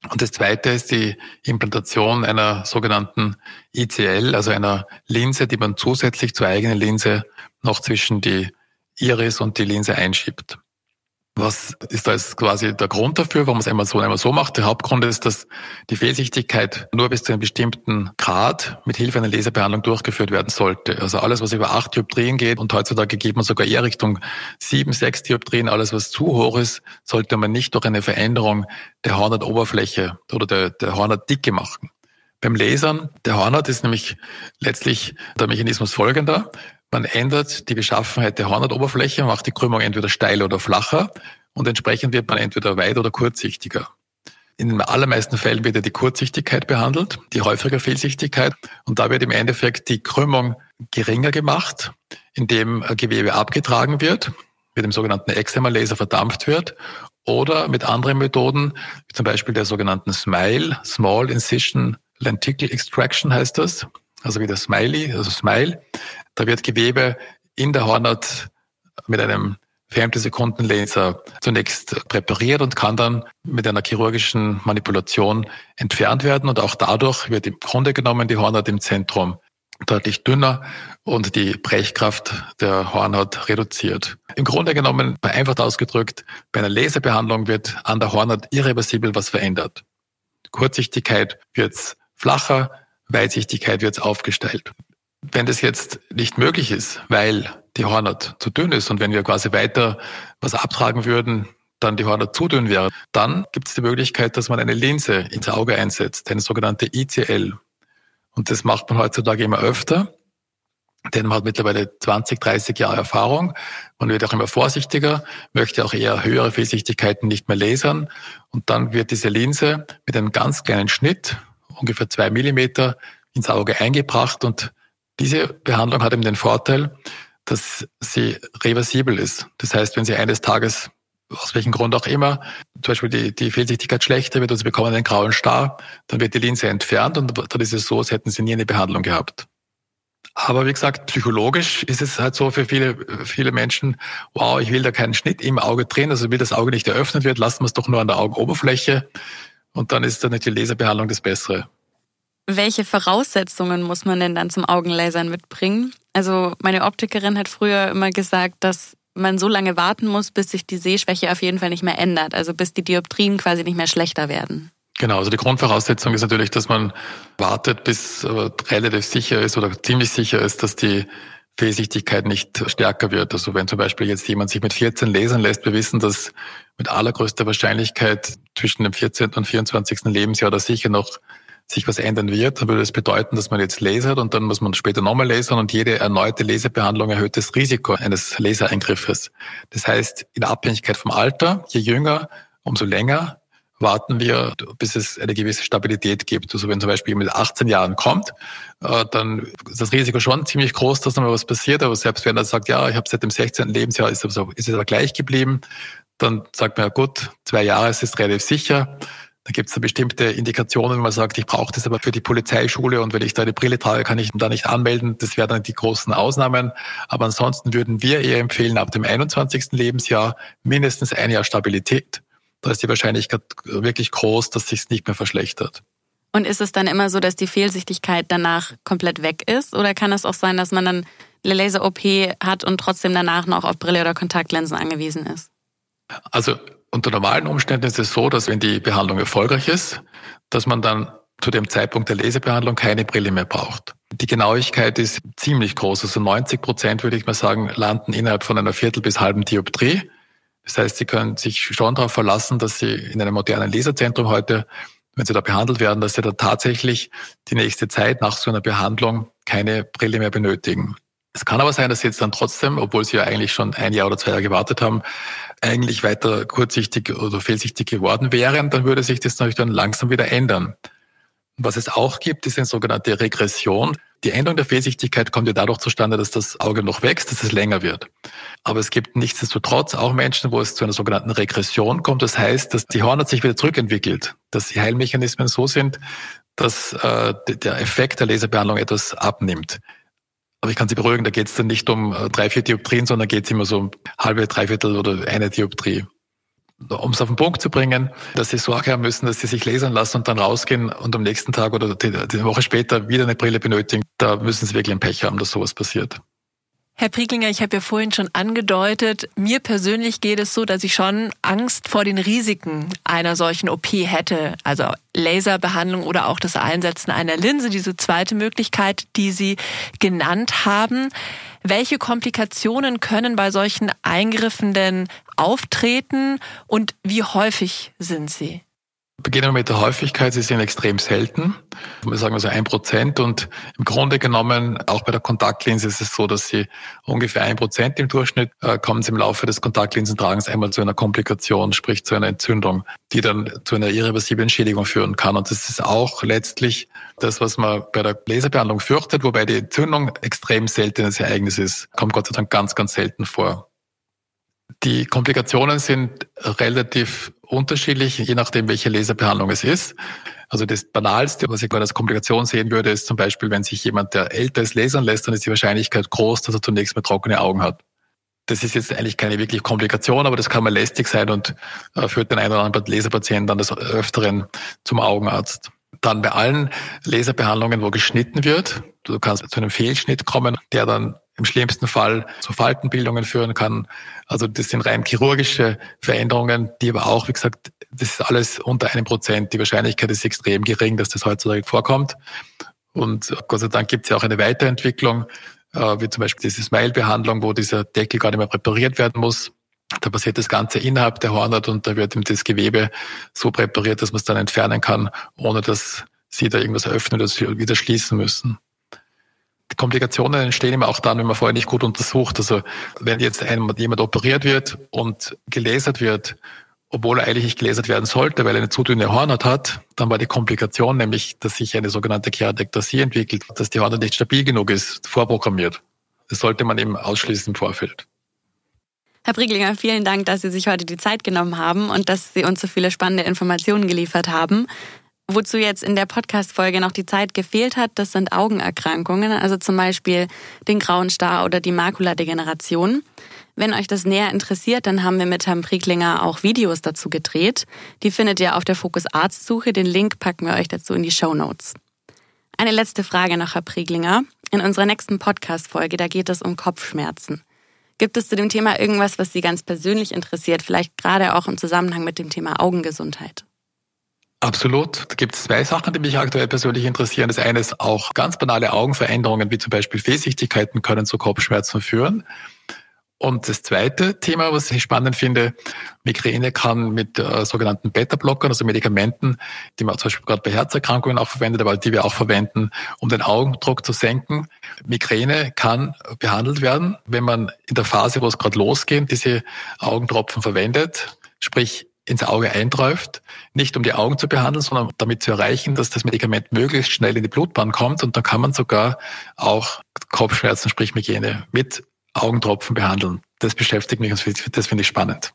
und das zweite ist die Implantation einer sogenannten ICL, also einer Linse, die man zusätzlich zur eigenen Linse noch zwischen die Iris und die Linse einschiebt. Was ist da jetzt quasi der Grund dafür, warum man es einmal so und einmal so macht? Der Hauptgrund ist, dass die Fehlsichtigkeit nur bis zu einem bestimmten Grad mit Hilfe einer Laserbehandlung durchgeführt werden sollte. Also alles, was über acht Dioptrien geht und heutzutage geht man sogar eher Richtung sieben, sechs Dioptrien, alles, was zu hoch ist, sollte man nicht durch eine Veränderung der Hornhautoberfläche oder der, der Hornhautdicke machen. Beim Lasern der Hornhaut ist nämlich letztlich der Mechanismus folgender. Man ändert die Beschaffenheit der Hornhautoberfläche, macht die Krümmung entweder steil oder flacher und entsprechend wird man entweder weit oder kurzsichtiger. In den allermeisten Fällen wird ja die Kurzsichtigkeit behandelt, die häufige Fehlsichtigkeit. Und da wird im Endeffekt die Krümmung geringer gemacht, indem Gewebe abgetragen wird, mit dem sogenannten Excimer-Laser verdampft wird oder mit anderen Methoden, wie zum Beispiel der sogenannten SMILE, Small Incision Lenticle Extraction heißt das, also wie der Smiley, also Smile. Da wird Gewebe in der Hornhaut mit einem Femtosekundenlaser zunächst präpariert und kann dann mit einer chirurgischen Manipulation entfernt werden. Und auch dadurch wird im Grunde genommen die Hornhaut im Zentrum deutlich dünner und die Brechkraft der Hornhaut reduziert. Im Grunde genommen, vereinfacht ausgedrückt, bei einer Laserbehandlung wird an der Hornhaut irreversibel was verändert. Kurzsichtigkeit wird flacher, Weitsichtigkeit wird aufgestellt. Wenn das jetzt nicht möglich ist, weil die Hornhaut zu dünn ist und wenn wir quasi weiter was abtragen würden, dann die Hornhaut zu dünn wäre, dann gibt es die Möglichkeit, dass man eine Linse ins Auge einsetzt, eine sogenannte ICL. Und das macht man heutzutage immer öfter, denn man hat mittlerweile 20, 30 Jahre Erfahrung. Man wird auch immer vorsichtiger, möchte auch eher höhere Fehlsichtigkeiten nicht mehr lasern. Und dann wird diese Linse mit einem ganz kleinen Schnitt, ungefähr zwei Millimeter, ins Auge eingebracht und diese Behandlung hat eben den Vorteil, dass sie reversibel ist. Das heißt, wenn Sie eines Tages, aus welchem Grund auch immer, zum Beispiel die, die Fehlsichtigkeit schlechter wird und Sie bekommen einen grauen Star, dann wird die Linse entfernt und dann ist es so, als hätten Sie nie eine Behandlung gehabt. Aber wie gesagt, psychologisch ist es halt so für viele, viele Menschen, wow, ich will da keinen Schnitt im Auge drehen, also will das Auge nicht eröffnet wird, lassen wir es doch nur an der Augenoberfläche und dann ist dann die Laserbehandlung das Bessere. Welche Voraussetzungen muss man denn dann zum Augenlasern mitbringen? Also meine Optikerin hat früher immer gesagt, dass man so lange warten muss, bis sich die Sehschwäche auf jeden Fall nicht mehr ändert, also bis die Dioptrien quasi nicht mehr schlechter werden. Genau, also die Grundvoraussetzung ist natürlich, dass man wartet, bis relativ sicher ist oder ziemlich sicher ist, dass die Fehlsichtigkeit nicht stärker wird. Also wenn zum Beispiel jetzt jemand sich mit 14 lasern lässt, wir wissen, dass mit allergrößter Wahrscheinlichkeit zwischen dem 14. und 24. Lebensjahr da sicher noch sich was ändern wird, dann würde das bedeuten, dass man jetzt lasert und dann muss man später nochmal lasern und jede erneute Laserbehandlung erhöht das Risiko eines Lasereingriffes. Das heißt, in Abhängigkeit vom Alter, je jünger, umso länger warten wir, bis es eine gewisse Stabilität gibt. Also wenn zum Beispiel mit 18 Jahren kommt, äh, dann ist das Risiko schon ziemlich groß, dass noch mal was passiert. Aber selbst wenn er sagt, ja, ich habe seit dem 16. Lebensjahr, ist es aber gleich geblieben, dann sagt man, ja gut, zwei Jahre ist es relativ sicher. Da gibt es bestimmte Indikationen, wenn man sagt, ich brauche das aber für die Polizeischule und wenn ich da eine Brille trage, kann ich da nicht anmelden. Das wären dann die großen Ausnahmen. Aber ansonsten würden wir eher empfehlen, ab dem 21. Lebensjahr mindestens ein Jahr Stabilität. Da ist die Wahrscheinlichkeit wirklich groß, dass sich nicht mehr verschlechtert. Und ist es dann immer so, dass die Fehlsichtigkeit danach komplett weg ist? Oder kann es auch sein, dass man dann eine Laser-OP hat und trotzdem danach noch auf Brille oder Kontaktlinsen angewiesen ist? Also unter normalen Umständen ist es so, dass wenn die Behandlung erfolgreich ist, dass man dann zu dem Zeitpunkt der Laserbehandlung keine Brille mehr braucht. Die Genauigkeit ist ziemlich groß. Also 90 Prozent, würde ich mal sagen, landen innerhalb von einer Viertel bis halben Dioptrie. Das heißt, Sie können sich schon darauf verlassen, dass Sie in einem modernen Laserzentrum heute, wenn Sie da behandelt werden, dass Sie da tatsächlich die nächste Zeit nach so einer Behandlung keine Brille mehr benötigen. Es kann aber sein, dass Sie jetzt dann trotzdem, obwohl Sie ja eigentlich schon ein Jahr oder zwei Jahre gewartet haben, eigentlich weiter kurzsichtig oder fehlsichtig geworden wären, dann würde sich das natürlich dann langsam wieder ändern. Was es auch gibt, ist eine sogenannte Regression. Die Änderung der Fehlsichtigkeit kommt ja dadurch zustande, dass das Auge noch wächst, dass es länger wird. Aber es gibt nichtsdestotrotz auch Menschen, wo es zu einer sogenannten Regression kommt. Das heißt, dass die Hornhaut sich wieder zurückentwickelt, dass die Heilmechanismen so sind, dass äh, der Effekt der Laserbehandlung etwas abnimmt. Aber ich kann Sie beruhigen, da geht es dann nicht um äh, drei, vier Dioptrien, sondern geht es immer so um halbe, dreiviertel oder eine Dioptrie. Um es auf den Punkt zu bringen, dass Sie Sorge haben müssen, dass Sie sich lasern lassen und dann rausgehen und am nächsten Tag oder die, die Woche später wieder eine Brille benötigen, da müssen Sie wirklich ein Pech haben, dass sowas passiert. Herr Prieglinger, ich habe ja vorhin schon angedeutet, mir persönlich geht es so, dass ich schon Angst vor den Risiken einer solchen OP hätte. Also Laserbehandlung oder auch das Einsetzen einer Linse, diese zweite Möglichkeit, die Sie genannt haben. Welche Komplikationen können bei solchen Eingriffen denn auftreten und wie häufig sind sie? Beginnen wir mit der Häufigkeit. Sie sind extrem selten. Wir sagen also ein Prozent. Und im Grunde genommen, auch bei der Kontaktlinse ist es so, dass sie ungefähr ein Prozent im Durchschnitt äh, kommen sie im Laufe des Kontaktlinsentragens einmal zu einer Komplikation, sprich zu einer Entzündung, die dann zu einer irreversiblen Schädigung führen kann. Und das ist auch letztlich das, was man bei der Laserbehandlung fürchtet, wobei die Entzündung extrem seltenes Ereignis ist. Kommt Gott sei Dank ganz, ganz selten vor. Die Komplikationen sind relativ unterschiedlich, je nachdem, welche Laserbehandlung es ist. Also das Banalste, was ich gerade als Komplikation sehen würde, ist zum Beispiel, wenn sich jemand, der älter ist, lasern lässt, dann ist die Wahrscheinlichkeit groß, dass er zunächst mal trockene Augen hat. Das ist jetzt eigentlich keine wirkliche Komplikation, aber das kann mal lästig sein und äh, führt den einen oder anderen Laserpatienten dann des Öfteren zum Augenarzt. Dann bei allen Laserbehandlungen, wo geschnitten wird, du kannst zu einem Fehlschnitt kommen, der dann im schlimmsten Fall zu Faltenbildungen führen kann. Also das sind rein chirurgische Veränderungen, die aber auch, wie gesagt, das ist alles unter einem Prozent. Die Wahrscheinlichkeit ist extrem gering, dass das heutzutage vorkommt. Und Gott sei Dank gibt es ja auch eine Weiterentwicklung, äh, wie zum Beispiel diese Smile-Behandlung, wo dieser Deckel gar nicht mehr präpariert werden muss. Da passiert das Ganze innerhalb der Hornhaut und da wird das Gewebe so präpariert, dass man es dann entfernen kann, ohne dass sie da irgendwas öffnen oder wieder schließen müssen. Komplikationen entstehen immer auch dann, wenn man vorher nicht gut untersucht. Also wenn jetzt jemand operiert wird und gelasert wird, obwohl er eigentlich nicht gelasert werden sollte, weil er eine zu dünne Hornhaut hat, dann war die Komplikation nämlich, dass sich eine sogenannte Keratektasie entwickelt, dass die Hornhaut nicht stabil genug ist, vorprogrammiert. Das sollte man eben ausschließen im Vorfeld. Herr Brieglinger, vielen Dank, dass Sie sich heute die Zeit genommen haben und dass Sie uns so viele spannende Informationen geliefert haben. Wozu jetzt in der Podcast-Folge noch die Zeit gefehlt hat, das sind Augenerkrankungen, also zum Beispiel den grauen Star oder die Makuladegeneration. Wenn euch das näher interessiert, dann haben wir mit Herrn Prieklinger auch Videos dazu gedreht. Die findet ihr auf der Fokus Arzt Suche. Den Link packen wir euch dazu in die Show Notes. Eine letzte Frage noch, Herr Prieklinger. In unserer nächsten Podcast-Folge, da geht es um Kopfschmerzen. Gibt es zu dem Thema irgendwas, was Sie ganz persönlich interessiert, vielleicht gerade auch im Zusammenhang mit dem Thema Augengesundheit? Absolut. Da gibt es zwei Sachen, die mich aktuell persönlich interessieren. Das eine ist auch ganz banale Augenveränderungen, wie zum Beispiel Fehlsichtigkeiten können zu Kopfschmerzen führen. Und das zweite Thema, was ich spannend finde, Migräne kann mit äh, sogenannten Beta-Blockern, also Medikamenten, die man zum Beispiel gerade bei Herzerkrankungen auch verwendet, aber die wir auch verwenden, um den Augendruck zu senken. Migräne kann behandelt werden, wenn man in der Phase, wo es gerade losgeht, diese Augentropfen verwendet, sprich ins Auge einträuft, nicht um die Augen zu behandeln, sondern damit zu erreichen, dass das Medikament möglichst schnell in die Blutbahn kommt und dann kann man sogar auch Kopfschmerzen, sprich Migräne, mit Augentropfen behandeln. Das beschäftigt mich und das finde ich spannend.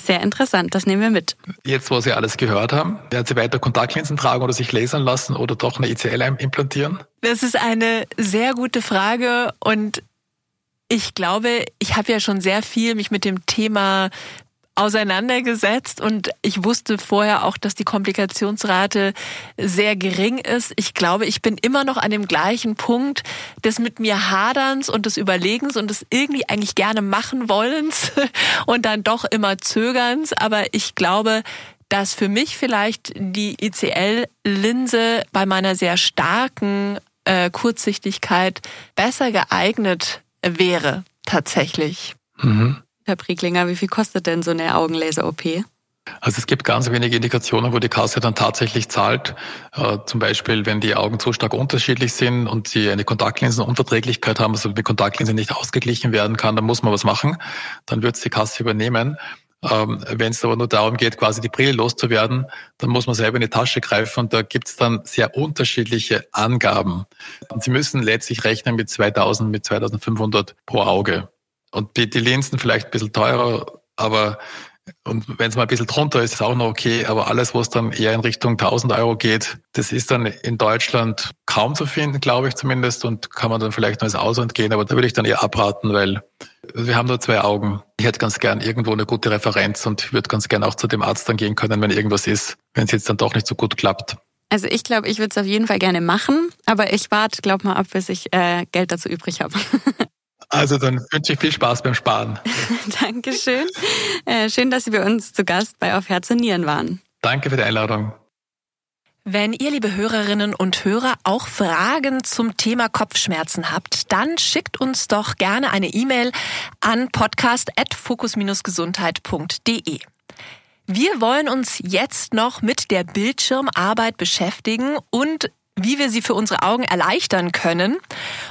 Sehr interessant, das nehmen wir mit. Jetzt, wo Sie alles gehört haben, werden Sie weiter Kontaktlinsen tragen oder sich lasern lassen oder doch eine ICL implantieren? Das ist eine sehr gute Frage und ich glaube, ich habe ja schon sehr viel mich mit dem Thema auseinandergesetzt und ich wusste vorher auch, dass die Komplikationsrate sehr gering ist. Ich glaube, ich bin immer noch an dem gleichen Punkt des mit mir Haderns und des Überlegens und des irgendwie eigentlich gerne machen wollens und dann doch immer Zögerns. Aber ich glaube, dass für mich vielleicht die ICL-Linse bei meiner sehr starken äh, Kurzsichtigkeit besser geeignet wäre, tatsächlich. Mhm. Herr Prieglinger, wie viel kostet denn so eine Augenlaser-OP? Also es gibt ganz wenige Indikationen, wo die Kasse dann tatsächlich zahlt. Äh, zum Beispiel, wenn die Augen zu stark unterschiedlich sind und sie eine Kontaktlinsenunverträglichkeit haben, also die Kontaktlinse nicht ausgeglichen werden kann, dann muss man was machen. Dann wird es die Kasse übernehmen. Ähm, wenn es aber nur darum geht, quasi die Brille loszuwerden, dann muss man selber in die Tasche greifen und da gibt es dann sehr unterschiedliche Angaben. Und Sie müssen letztlich rechnen mit 2000, mit 2500 pro Auge. Und die, die Linsen vielleicht ein bisschen teurer, aber und wenn es mal ein bisschen drunter ist, ist auch noch okay. Aber alles, was dann eher in Richtung 1000 Euro geht, das ist dann in Deutschland kaum zu finden, glaube ich zumindest. Und kann man dann vielleicht noch ins Ausland gehen. Aber da würde ich dann eher abraten, weil wir haben nur zwei Augen. Ich hätte ganz gern irgendwo eine gute Referenz und würde ganz gern auch zu dem Arzt dann gehen können, wenn irgendwas ist, wenn es jetzt dann doch nicht so gut klappt. Also ich glaube, ich würde es auf jeden Fall gerne machen, aber ich warte, glaub mal ab, bis ich äh, Geld dazu übrig habe. Also dann wünsche ich viel Spaß beim Sparen. Dankeschön. Äh, schön, dass Sie bei uns zu Gast bei Auf Herz und Nieren waren. Danke für die Einladung. Wenn ihr, liebe Hörerinnen und Hörer, auch Fragen zum Thema Kopfschmerzen habt, dann schickt uns doch gerne eine E-Mail an podcast.fokus-gesundheit.de. Wir wollen uns jetzt noch mit der Bildschirmarbeit beschäftigen und wie wir sie für unsere Augen erleichtern können.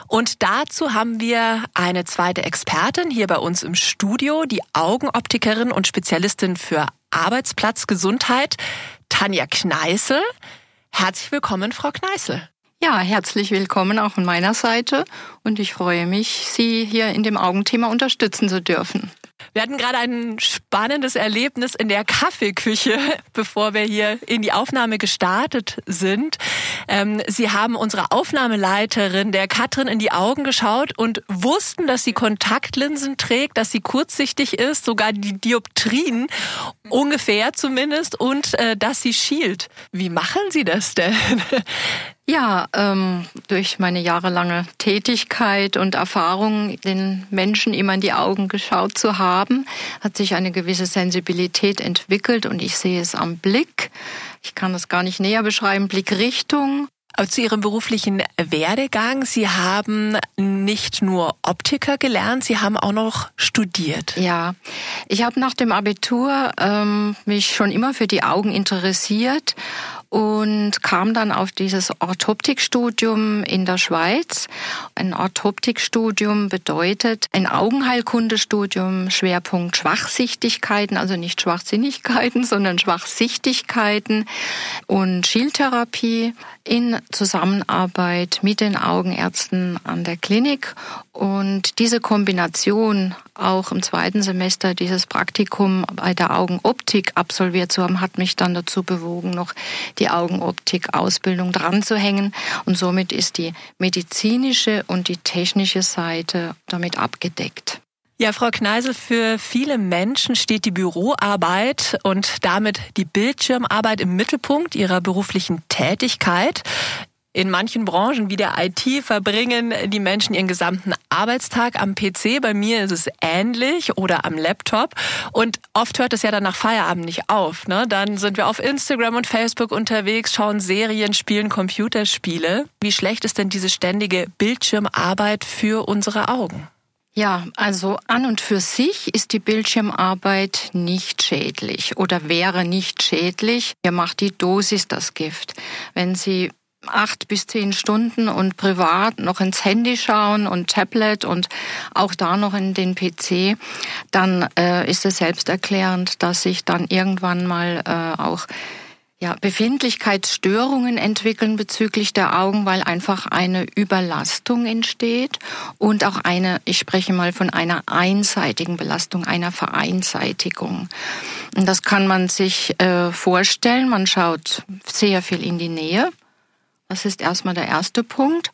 Und dazu haben wir eine zweite Expertin hier bei uns im Studio, die Augenoptikerin und Spezialistin für Arbeitsplatzgesundheit, Tanja Kneißel. Herzlich willkommen, Frau Kneißel. Ja, herzlich willkommen auch von meiner Seite und ich freue mich, Sie hier in dem Augenthema unterstützen zu dürfen. Wir hatten gerade ein spannendes Erlebnis in der Kaffeeküche, bevor wir hier in die Aufnahme gestartet sind. Ähm, Sie haben unsere Aufnahmeleiterin, der Katrin, in die Augen geschaut und wussten, dass sie Kontaktlinsen trägt, dass sie kurzsichtig ist, sogar die Dioptrien, ungefähr zumindest, und äh, dass sie schielt. Wie machen Sie das denn? Ja, ähm, durch meine jahrelange Tätigkeit und Erfahrung, den Menschen immer in die Augen geschaut zu haben, hat sich eine gewisse Sensibilität entwickelt und ich sehe es am Blick. Ich kann es gar nicht näher beschreiben, Blickrichtung. Zu Ihrem beruflichen Werdegang. Sie haben nicht nur Optiker gelernt, Sie haben auch noch studiert. Ja, ich habe nach dem Abitur ähm, mich schon immer für die Augen interessiert und kam dann auf dieses Orthoptikstudium in der Schweiz. Ein Orthoptikstudium bedeutet ein Augenheilkundestudium, Schwerpunkt Schwachsichtigkeiten, also nicht Schwachsinnigkeiten, sondern Schwachsichtigkeiten und Schieltherapie in Zusammenarbeit mit den Augenärzten an der Klinik. Und diese Kombination, auch im zweiten Semester dieses Praktikum bei der Augenoptik absolviert zu haben, hat mich dann dazu bewogen, noch die Augenoptik-Ausbildung dran zu hängen. Und somit ist die medizinische und die technische Seite damit abgedeckt. Ja, Frau Kneisel, für viele Menschen steht die Büroarbeit und damit die Bildschirmarbeit im Mittelpunkt ihrer beruflichen Tätigkeit. In manchen Branchen wie der IT verbringen die Menschen ihren gesamten Arbeitstag am PC. Bei mir ist es ähnlich oder am Laptop. Und oft hört es ja dann nach Feierabend nicht auf. Ne? Dann sind wir auf Instagram und Facebook unterwegs, schauen Serien, spielen Computerspiele. Wie schlecht ist denn diese ständige Bildschirmarbeit für unsere Augen? Ja, also an und für sich ist die Bildschirmarbeit nicht schädlich oder wäre nicht schädlich. Hier macht die Dosis das Gift. Wenn Sie acht bis zehn Stunden und privat noch ins Handy schauen und Tablet und auch da noch in den PC, dann äh, ist es selbsterklärend, dass sich dann irgendwann mal äh, auch ja, Befindlichkeitsstörungen entwickeln bezüglich der Augen, weil einfach eine Überlastung entsteht und auch eine, ich spreche mal von einer einseitigen Belastung, einer Vereinseitigung. Und das kann man sich äh, vorstellen. Man schaut sehr viel in die Nähe das ist erstmal der erste Punkt.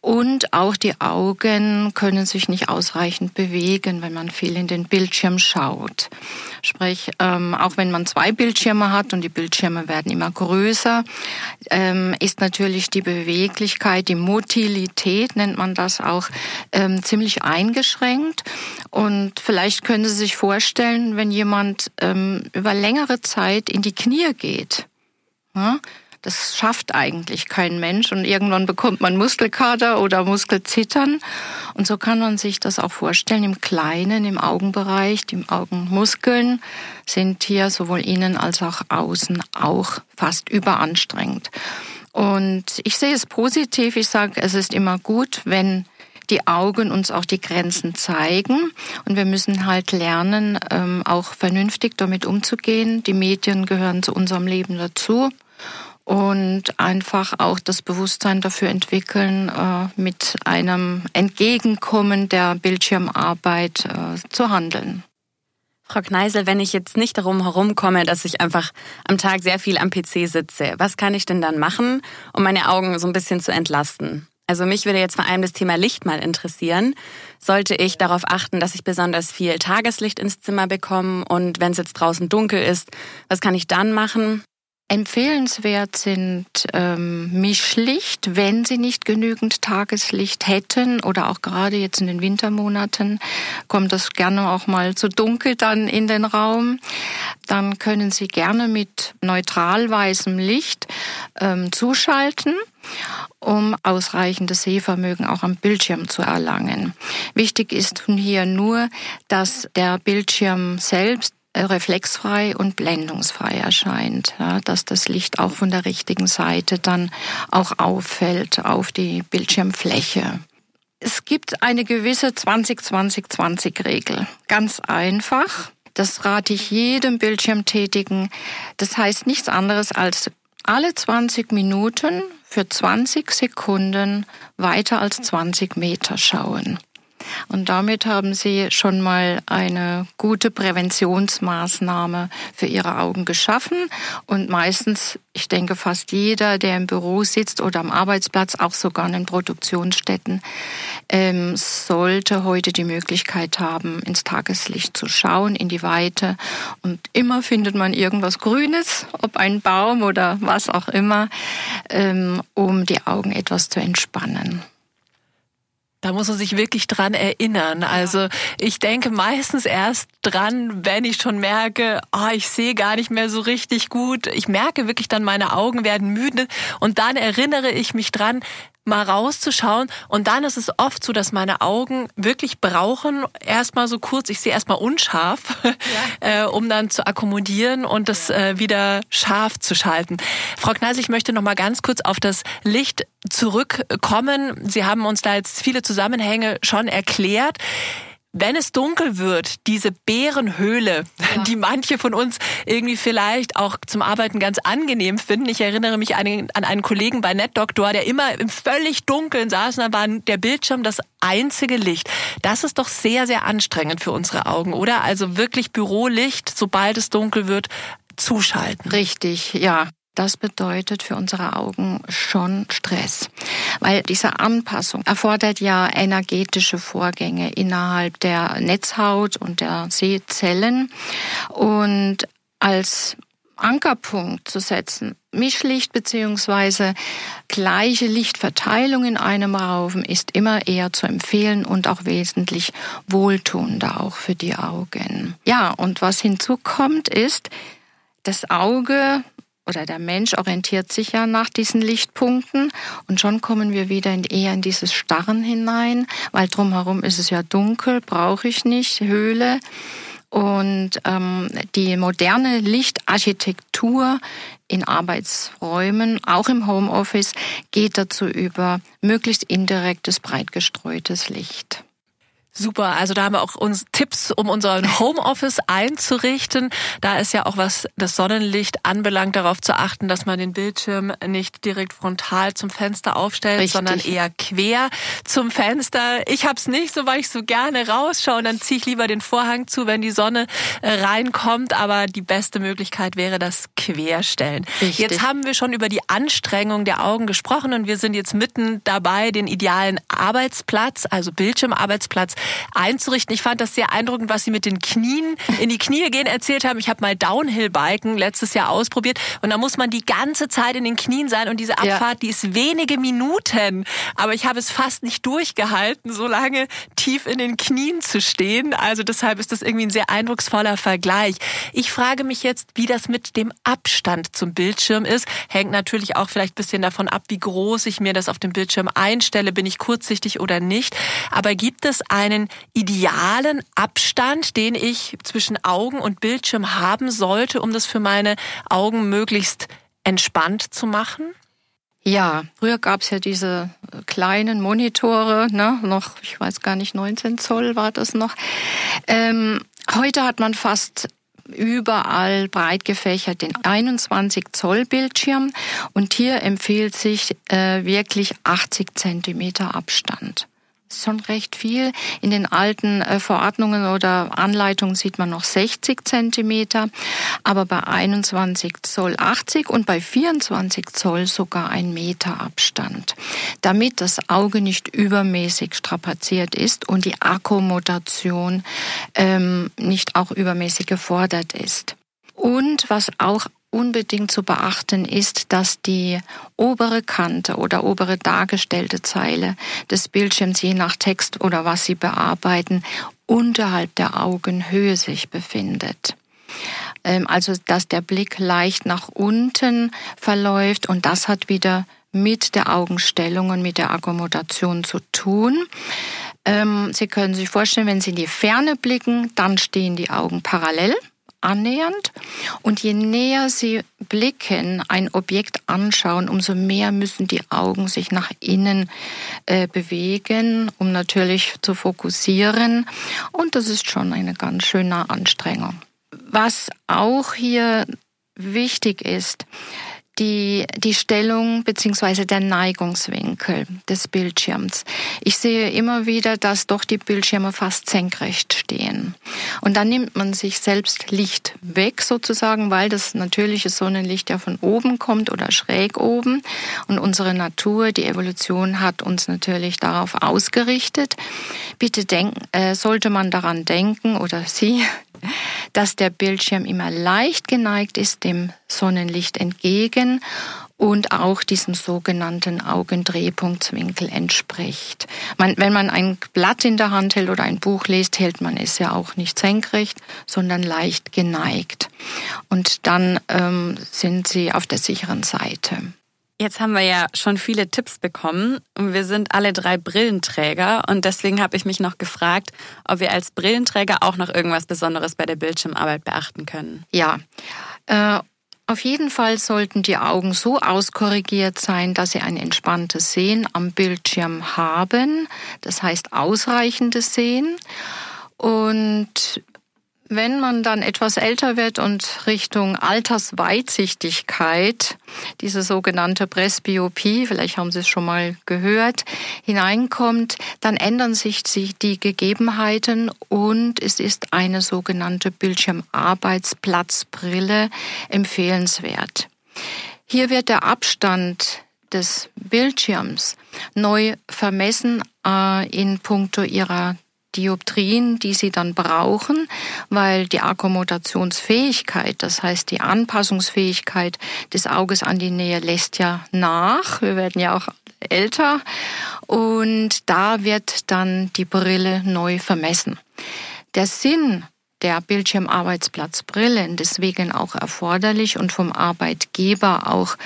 Und auch die Augen können sich nicht ausreichend bewegen, wenn man viel in den Bildschirm schaut. Sprich, ähm, auch wenn man zwei Bildschirme hat und die Bildschirme werden immer größer, ähm, ist natürlich die Beweglichkeit, die Motilität nennt man das auch, ähm, ziemlich eingeschränkt. Und vielleicht können Sie sich vorstellen, wenn jemand ähm, über längere Zeit in die Knie geht. Ja, das schafft eigentlich kein Mensch und irgendwann bekommt man Muskelkater oder Muskelzittern. Und so kann man sich das auch vorstellen im Kleinen, im Augenbereich. Die Augenmuskeln sind hier sowohl innen als auch außen auch fast überanstrengend. Und ich sehe es positiv. Ich sage, es ist immer gut, wenn die Augen uns auch die Grenzen zeigen. Und wir müssen halt lernen, ähm, auch vernünftig damit umzugehen. Die Medien gehören zu unserem Leben dazu und einfach auch das Bewusstsein dafür entwickeln, äh, mit einem Entgegenkommen der Bildschirmarbeit äh, zu handeln. Frau Kneisel, wenn ich jetzt nicht darum herumkomme, dass ich einfach am Tag sehr viel am PC sitze, was kann ich denn dann machen, um meine Augen so ein bisschen zu entlasten? Also mich würde jetzt vor allem das Thema Licht mal interessieren. Sollte ich darauf achten, dass ich besonders viel Tageslicht ins Zimmer bekomme und wenn es jetzt draußen dunkel ist, was kann ich dann machen? Empfehlenswert sind ähm, Mischlicht, wenn Sie nicht genügend Tageslicht hätten oder auch gerade jetzt in den Wintermonaten kommt das gerne auch mal zu dunkel dann in den Raum. Dann können Sie gerne mit neutral weißem Licht ähm, zuschalten um ausreichendes Sehvermögen auch am Bildschirm zu erlangen. Wichtig ist hier nur, dass der Bildschirm selbst reflexfrei und blendungsfrei erscheint, ja, dass das Licht auch von der richtigen Seite dann auch auffällt auf die Bildschirmfläche. Es gibt eine gewisse 20-20-20-Regel. Ganz einfach. Das rate ich jedem Bildschirmtätigen. Das heißt nichts anderes als alle 20 Minuten für 20 Sekunden weiter als 20 Meter schauen. Und damit haben Sie schon mal eine gute Präventionsmaßnahme für Ihre Augen geschaffen. Und meistens, ich denke fast jeder, der im Büro sitzt oder am Arbeitsplatz, auch sogar in den Produktionsstätten, ähm, sollte heute die Möglichkeit haben, ins Tageslicht zu schauen, in die Weite. Und immer findet man irgendwas Grünes, ob ein Baum oder was auch immer, ähm, um die Augen etwas zu entspannen. Da muss man sich wirklich dran erinnern. Also ich denke meistens erst dran, wenn ich schon merke, oh, ich sehe gar nicht mehr so richtig gut. Ich merke wirklich dann, meine Augen werden müde und dann erinnere ich mich dran, mal rauszuschauen. Und dann ist es oft so, dass meine Augen wirklich brauchen, erstmal so kurz, ich sehe erstmal unscharf, ja. äh, um dann zu akkommodieren und das äh, wieder scharf zu schalten. Frau Kneis, ich möchte noch mal ganz kurz auf das Licht zurückkommen. Sie haben uns da jetzt viele Zusammenhänge schon erklärt wenn es dunkel wird, diese Bärenhöhle, ja. die manche von uns irgendwie vielleicht auch zum Arbeiten ganz angenehm finden. Ich erinnere mich an einen, an einen Kollegen bei NetDoctor, der immer im völlig Dunkeln saß und dann war der Bildschirm das einzige Licht. Das ist doch sehr, sehr anstrengend für unsere Augen, oder? Also wirklich Bürolicht, sobald es dunkel wird, zuschalten. Richtig, ja. Das bedeutet für unsere Augen schon Stress, weil diese Anpassung erfordert ja energetische Vorgänge innerhalb der Netzhaut und der Sehzellen und als Ankerpunkt zu setzen. Mischlicht beziehungsweise gleiche Lichtverteilung in einem Raum ist immer eher zu empfehlen und auch wesentlich wohltuender auch für die Augen. Ja, und was hinzukommt ist, das Auge oder der Mensch orientiert sich ja nach diesen Lichtpunkten und schon kommen wir wieder in, eher in dieses Starren hinein, weil drumherum ist es ja dunkel, brauche ich nicht, Höhle. Und ähm, die moderne Lichtarchitektur in Arbeitsräumen, auch im Homeoffice, geht dazu über möglichst indirektes, breit gestreutes Licht. Super, also da haben wir auch uns Tipps, um unseren Homeoffice einzurichten. Da ist ja auch was das Sonnenlicht anbelangt, darauf zu achten, dass man den Bildschirm nicht direkt frontal zum Fenster aufstellt, Richtig. sondern eher quer zum Fenster. Ich hab's nicht, so weil ich so gerne rausschaue und dann ziehe ich lieber den Vorhang zu, wenn die Sonne äh, reinkommt. Aber die beste Möglichkeit wäre das Querstellen. Richtig. Jetzt haben wir schon über die Anstrengung der Augen gesprochen und wir sind jetzt mitten dabei, den idealen Arbeitsplatz, also Bildschirmarbeitsplatz einzurichten. Ich fand das sehr eindruckend, was Sie mit den Knien in die Knie gehen erzählt haben. Ich habe mal Downhill-Biken letztes Jahr ausprobiert und da muss man die ganze Zeit in den Knien sein und diese Abfahrt, ja. die ist wenige Minuten. Aber ich habe es fast nicht durchgehalten, so lange tief in den Knien zu stehen. Also deshalb ist das irgendwie ein sehr eindrucksvoller Vergleich. Ich frage mich jetzt, wie das mit dem Abstand zum Bildschirm ist. Hängt natürlich auch vielleicht ein bisschen davon ab, wie groß ich mir das auf dem Bildschirm einstelle. Bin ich kurzsichtig oder nicht? Aber gibt es eine einen idealen Abstand, den ich zwischen Augen und Bildschirm haben sollte, um das für meine Augen möglichst entspannt zu machen? Ja, früher gab es ja diese kleinen Monitore, ne, noch, ich weiß gar nicht, 19 Zoll war das noch. Ähm, heute hat man fast überall breit gefächert den 21 Zoll Bildschirm und hier empfiehlt sich äh, wirklich 80 Zentimeter Abstand schon recht viel. In den alten äh, Verordnungen oder Anleitungen sieht man noch 60 Zentimeter, aber bei 21 Zoll 80 und bei 24 Zoll sogar ein Meter Abstand, damit das Auge nicht übermäßig strapaziert ist und die Akkommodation ähm, nicht auch übermäßig gefordert ist. Und was auch unbedingt zu beachten ist, dass die obere Kante oder obere dargestellte Zeile des Bildschirms je nach Text oder was Sie bearbeiten unterhalb der Augenhöhe sich befindet. Ähm, also dass der Blick leicht nach unten verläuft und das hat wieder mit der Augenstellung und mit der Akkommodation zu tun. Ähm, Sie können sich vorstellen, wenn Sie in die Ferne blicken, dann stehen die Augen parallel annähernd. Und je näher Sie blicken, ein Objekt anschauen, umso mehr müssen die Augen sich nach innen äh, bewegen, um natürlich zu fokussieren. Und das ist schon eine ganz schöne Anstrengung. Was auch hier wichtig ist, die, die Stellung beziehungsweise der Neigungswinkel des Bildschirms. Ich sehe immer wieder, dass doch die Bildschirme fast senkrecht stehen. Und dann nimmt man sich selbst Licht weg sozusagen, weil das natürliche Sonnenlicht ja von oben kommt oder schräg oben. Und unsere Natur, die Evolution hat uns natürlich darauf ausgerichtet. Bitte denken, äh, sollte man daran denken oder Sie, dass der Bildschirm immer leicht geneigt ist dem Sonnenlicht entgegen und auch diesem sogenannten Augendrehpunktswinkel entspricht. Man, wenn man ein Blatt in der Hand hält oder ein Buch liest, hält man es ja auch nicht senkrecht, sondern leicht geneigt. Und dann ähm, sind sie auf der sicheren Seite. Jetzt haben wir ja schon viele Tipps bekommen und wir sind alle drei Brillenträger und deswegen habe ich mich noch gefragt, ob wir als Brillenträger auch noch irgendwas Besonderes bei der Bildschirmarbeit beachten können. Ja, äh, auf jeden Fall sollten die Augen so auskorrigiert sein, dass sie ein entspanntes Sehen am Bildschirm haben, das heißt ausreichendes Sehen. Und wenn man dann etwas älter wird und Richtung Altersweitsichtigkeit, diese sogenannte Presbyopie, vielleicht haben Sie es schon mal gehört, hineinkommt, dann ändern sich die Gegebenheiten und es ist eine sogenannte Bildschirmarbeitsplatzbrille empfehlenswert. Hier wird der Abstand des Bildschirms neu vermessen äh, in puncto ihrer Dioptrien, die sie dann brauchen, weil die Akkommodationsfähigkeit, das heißt die Anpassungsfähigkeit des Auges an die Nähe lässt ja nach. Wir werden ja auch älter und da wird dann die Brille neu vermessen. Der Sinn der Bildschirmarbeitsplatzbrillen deswegen auch erforderlich und vom Arbeitgeber auch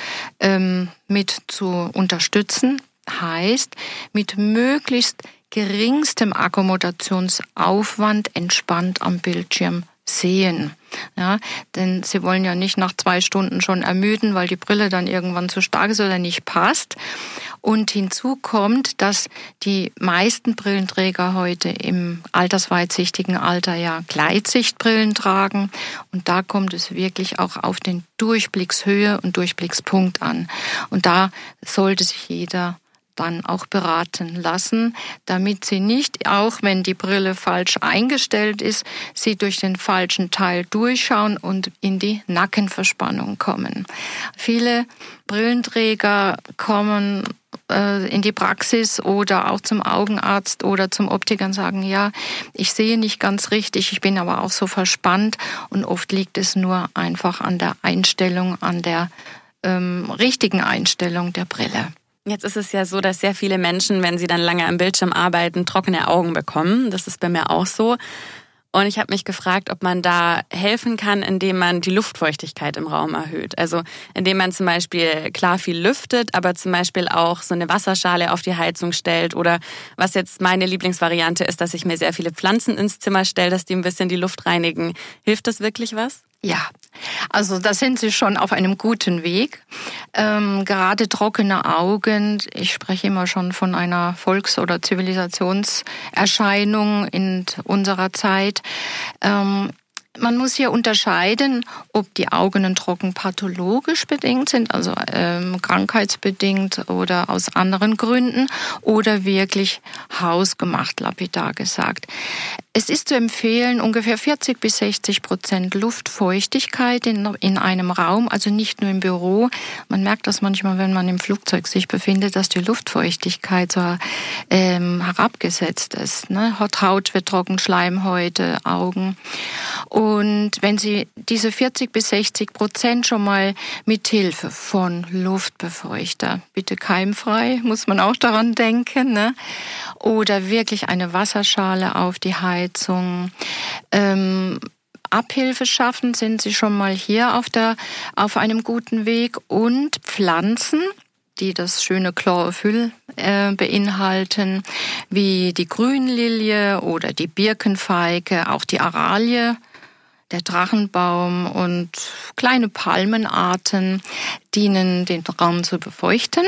ähm, mit zu unterstützen, heißt mit möglichst geringstem Akkommodationsaufwand entspannt am Bildschirm sehen. Ja, denn sie wollen ja nicht nach zwei Stunden schon ermüden, weil die Brille dann irgendwann zu stark ist oder nicht passt. Und hinzu kommt, dass die meisten Brillenträger heute im altersweitsichtigen Alter ja Gleitsichtbrillen tragen. Und da kommt es wirklich auch auf den Durchblickshöhe und Durchblickspunkt an. Und da sollte sich jeder dann auch beraten lassen, damit sie nicht, auch wenn die Brille falsch eingestellt ist, sie durch den falschen Teil durchschauen und in die Nackenverspannung kommen. Viele Brillenträger kommen äh, in die Praxis oder auch zum Augenarzt oder zum Optiker und sagen, ja, ich sehe nicht ganz richtig, ich bin aber auch so verspannt und oft liegt es nur einfach an der Einstellung, an der ähm, richtigen Einstellung der Brille. Jetzt ist es ja so, dass sehr viele Menschen, wenn sie dann lange am Bildschirm arbeiten, trockene Augen bekommen. Das ist bei mir auch so. Und ich habe mich gefragt, ob man da helfen kann, indem man die Luftfeuchtigkeit im Raum erhöht. Also indem man zum Beispiel klar viel lüftet, aber zum Beispiel auch so eine Wasserschale auf die Heizung stellt. Oder was jetzt meine Lieblingsvariante ist, dass ich mir sehr viele Pflanzen ins Zimmer stelle, dass die ein bisschen die Luft reinigen. Hilft das wirklich was? Ja, also da sind Sie schon auf einem guten Weg. Ähm, gerade trockene Augen, ich spreche immer schon von einer Volks- oder Zivilisationserscheinung in unserer Zeit. Ähm, man muss hier unterscheiden, ob die Augen trocken pathologisch bedingt sind, also ähm, krankheitsbedingt oder aus anderen Gründen, oder wirklich hausgemacht, lapidar gesagt. Es ist zu empfehlen, ungefähr 40 bis 60 Prozent Luftfeuchtigkeit in, in einem Raum, also nicht nur im Büro. Man merkt das manchmal, wenn man im Flugzeug sich befindet, dass die Luftfeuchtigkeit so ähm, herabgesetzt ist. Ne? Haut wird trocken, Schleimhäute, Augen. Und wenn Sie diese 40 bis 60 Prozent schon mal mit Hilfe von Luftbefeuchter, bitte keimfrei, muss man auch daran denken, ne? oder wirklich eine Wasserschale auf die Heizung, ähm, Abhilfe schaffen, sind Sie schon mal hier auf der, auf einem guten Weg und Pflanzen, die das schöne Chlorophyll äh, beinhalten, wie die Grünlilie oder die Birkenfeige, auch die Aralie, der Drachenbaum und kleine Palmenarten dienen den Raum zu befeuchten.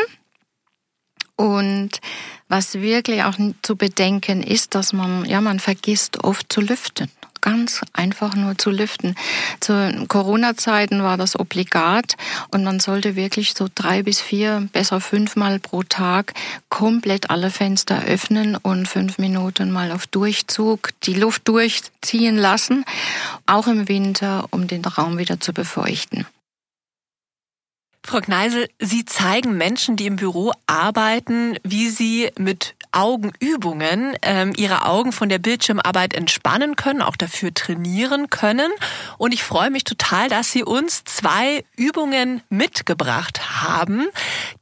Und was wirklich auch zu bedenken ist, dass man, ja, man vergisst oft zu lüften ganz einfach nur zu lüften. Zu Corona-Zeiten war das obligat und man sollte wirklich so drei bis vier, besser fünfmal pro Tag komplett alle Fenster öffnen und fünf Minuten mal auf Durchzug die Luft durchziehen lassen, auch im Winter, um den Raum wieder zu befeuchten. Frau Kneisel, Sie zeigen Menschen, die im Büro arbeiten, wie sie mit Augenübungen ähm, ihre Augen von der Bildschirmarbeit entspannen können, auch dafür trainieren können. Und ich freue mich total, dass Sie uns zwei Übungen mitgebracht haben,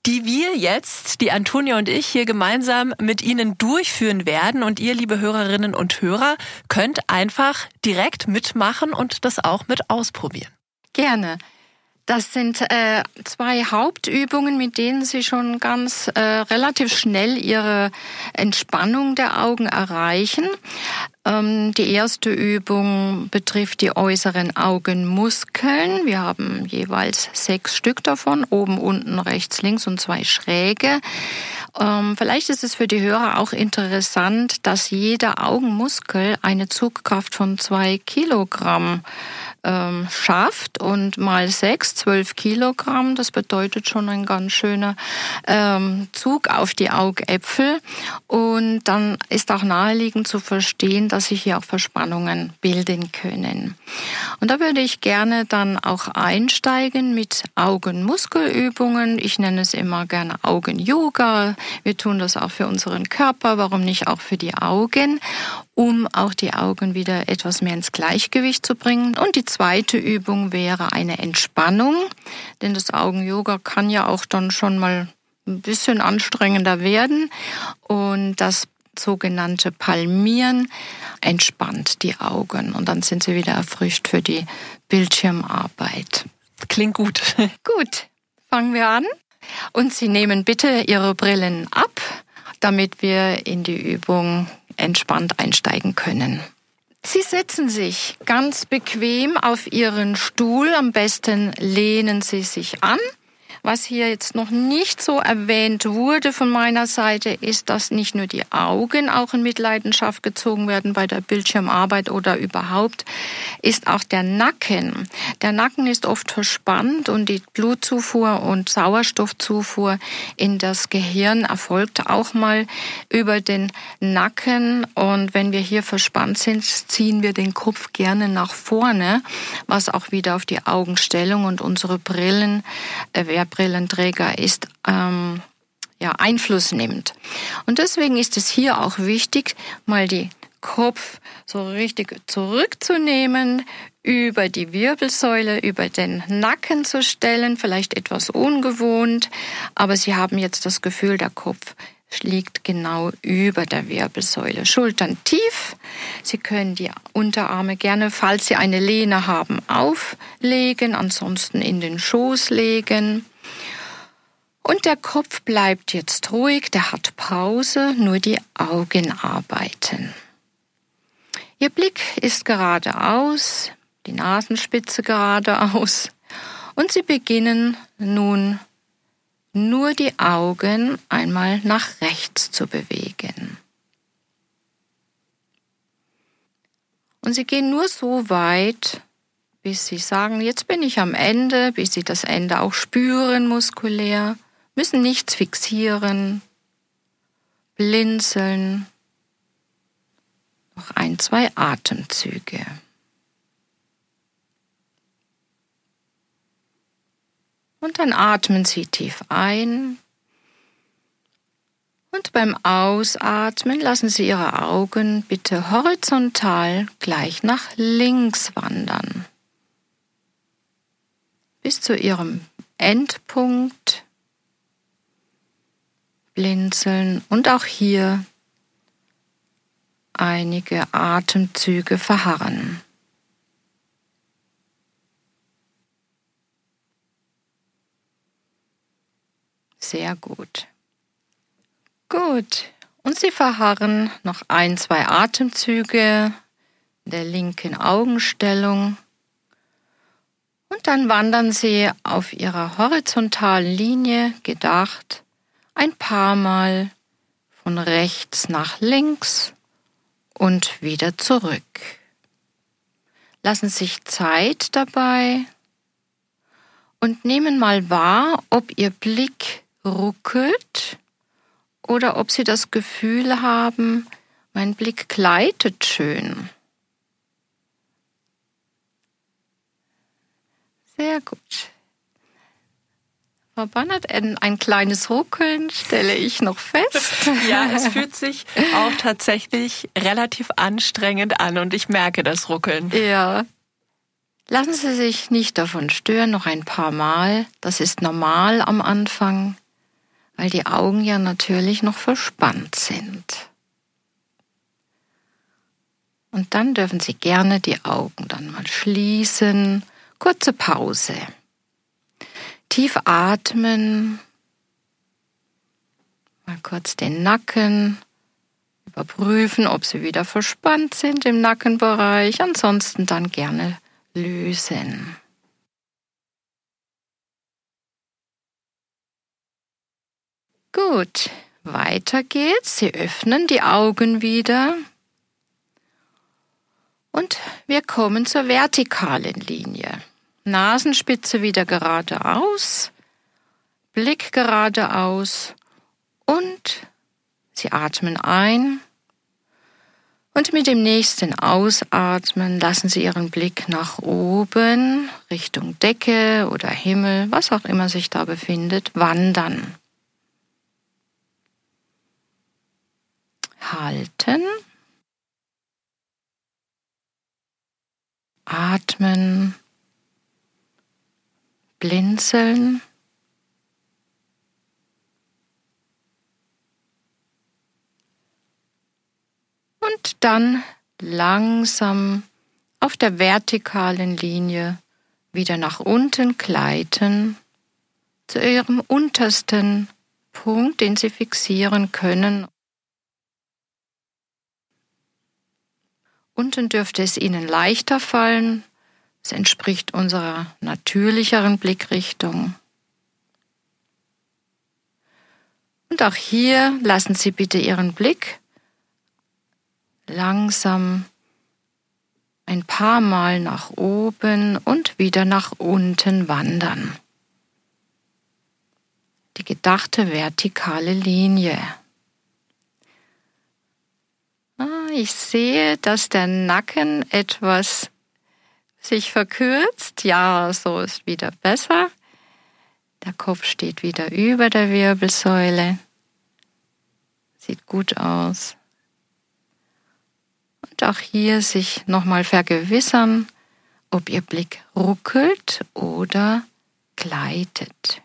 die wir jetzt, die Antonia und ich, hier gemeinsam mit Ihnen durchführen werden. Und ihr, liebe Hörerinnen und Hörer, könnt einfach direkt mitmachen und das auch mit ausprobieren. Gerne. Das sind äh, zwei Hauptübungen, mit denen Sie schon ganz äh, relativ schnell Ihre Entspannung der Augen erreichen. Ähm, die erste Übung betrifft die äußeren Augenmuskeln. Wir haben jeweils sechs Stück davon, oben, unten, rechts, links und zwei schräge. Ähm, vielleicht ist es für die Hörer auch interessant, dass jeder Augenmuskel eine Zugkraft von zwei Kilogramm ähm, schafft und mal sechs, zwölf Kilogramm, das bedeutet schon ein ganz schöner ähm, Zug auf die Augäpfel. Und dann ist auch naheliegend zu verstehen, dass sich hier auch Verspannungen bilden können. Und da würde ich gerne dann auch einsteigen mit Augenmuskelübungen. Ich nenne es immer gerne Augen-Yoga. Wir tun das auch für unseren Körper, warum nicht auch für die Augen? Um auch die Augen wieder etwas mehr ins Gleichgewicht zu bringen. Und die zweite Übung wäre eine Entspannung, denn das Augen-Yoga kann ja auch dann schon mal ein bisschen anstrengender werden. Und das sogenannte Palmieren entspannt die Augen und dann sind sie wieder erfrischt für die Bildschirmarbeit. Klingt gut. Gut, fangen wir an. Und Sie nehmen bitte Ihre Brillen ab, damit wir in die Übung entspannt einsteigen können. Sie setzen sich ganz bequem auf Ihren Stuhl. Am besten lehnen Sie sich an was hier jetzt noch nicht so erwähnt wurde von meiner Seite, ist, dass nicht nur die Augen auch in Mitleidenschaft gezogen werden bei der Bildschirmarbeit oder überhaupt, ist auch der Nacken. Der Nacken ist oft verspannt und die Blutzufuhr und Sauerstoffzufuhr in das Gehirn erfolgt auch mal über den Nacken. Und wenn wir hier verspannt sind, ziehen wir den Kopf gerne nach vorne, was auch wieder auf die Augenstellung und unsere Brillen, äh, Brillenträger ist, ähm, ja, Einfluss nimmt. Und deswegen ist es hier auch wichtig, mal die Kopf so richtig zurückzunehmen, über die Wirbelsäule, über den Nacken zu stellen, vielleicht etwas ungewohnt, aber Sie haben jetzt das Gefühl, der Kopf liegt genau über der Wirbelsäule. Schultern tief. Sie können die Unterarme gerne, falls Sie eine Lehne haben, auflegen, ansonsten in den Schoß legen. Und der Kopf bleibt jetzt ruhig, der hat Pause, nur die Augen arbeiten. Ihr Blick ist geradeaus, die Nasenspitze geradeaus und Sie beginnen nun nur die Augen einmal nach rechts zu bewegen. Und Sie gehen nur so weit, bis Sie sagen, jetzt bin ich am Ende, bis Sie das Ende auch spüren muskulär müssen nichts fixieren, blinzeln. Noch ein, zwei Atemzüge. Und dann atmen Sie tief ein. Und beim Ausatmen lassen Sie Ihre Augen bitte horizontal gleich nach links wandern. Bis zu Ihrem Endpunkt blinzeln und auch hier einige Atemzüge verharren. Sehr gut. Gut. Und Sie verharren noch ein, zwei Atemzüge in der linken Augenstellung. Und dann wandern Sie auf Ihrer horizontalen Linie gedacht ein paar Mal von rechts nach links und wieder zurück. Lassen sich Zeit dabei und nehmen mal wahr, ob Ihr Blick ruckelt oder ob Sie das Gefühl haben, mein Blick gleitet schön. Sehr gut. Frau Bannert, ein, ein kleines Ruckeln stelle ich noch fest. ja, es fühlt sich auch tatsächlich relativ anstrengend an und ich merke das Ruckeln. Ja. Lassen Sie sich nicht davon stören, noch ein paar Mal. Das ist normal am Anfang, weil die Augen ja natürlich noch verspannt sind. Und dann dürfen Sie gerne die Augen dann mal schließen. Kurze Pause. Tief atmen. Mal kurz den Nacken überprüfen, ob sie wieder verspannt sind im Nackenbereich. Ansonsten dann gerne lösen. Gut, weiter geht's. Sie öffnen die Augen wieder. Und wir kommen zur vertikalen Linie. Nasenspitze wieder geradeaus, Blick geradeaus und Sie atmen ein. Und mit dem nächsten Ausatmen lassen Sie Ihren Blick nach oben, Richtung Decke oder Himmel, was auch immer sich da befindet, wandern. Halten. Atmen, blinzeln. Und dann langsam auf der vertikalen Linie wieder nach unten gleiten zu ihrem untersten Punkt, den Sie fixieren können. Unten dürfte es Ihnen leichter fallen. Es entspricht unserer natürlicheren Blickrichtung. Und auch hier lassen Sie bitte Ihren Blick langsam ein paar Mal nach oben und wieder nach unten wandern. Die gedachte vertikale Linie. Ah, ich sehe, dass der Nacken etwas sich verkürzt. Ja, so ist wieder besser. Der Kopf steht wieder über der Wirbelsäule. Sieht gut aus. Und auch hier sich nochmal vergewissern, ob Ihr Blick ruckelt oder gleitet.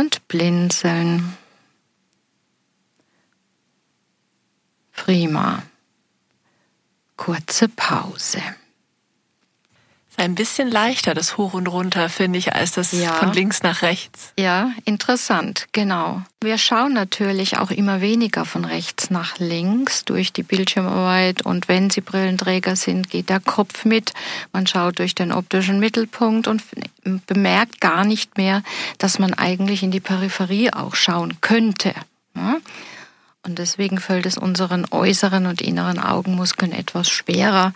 und blinzeln. Prima. Kurze Pause. Ist ein bisschen leichter, das Hoch und Runter, finde ich, als das ja. von links nach rechts. Ja, interessant, genau. Wir schauen natürlich auch immer weniger von rechts nach links durch die Bildschirmarbeit und wenn Sie Brillenträger sind, geht der Kopf mit. Man schaut durch den optischen Mittelpunkt und bemerkt gar nicht mehr, dass man eigentlich in die Peripherie auch schauen könnte. Und deswegen fällt es unseren äußeren und inneren Augenmuskeln etwas schwerer,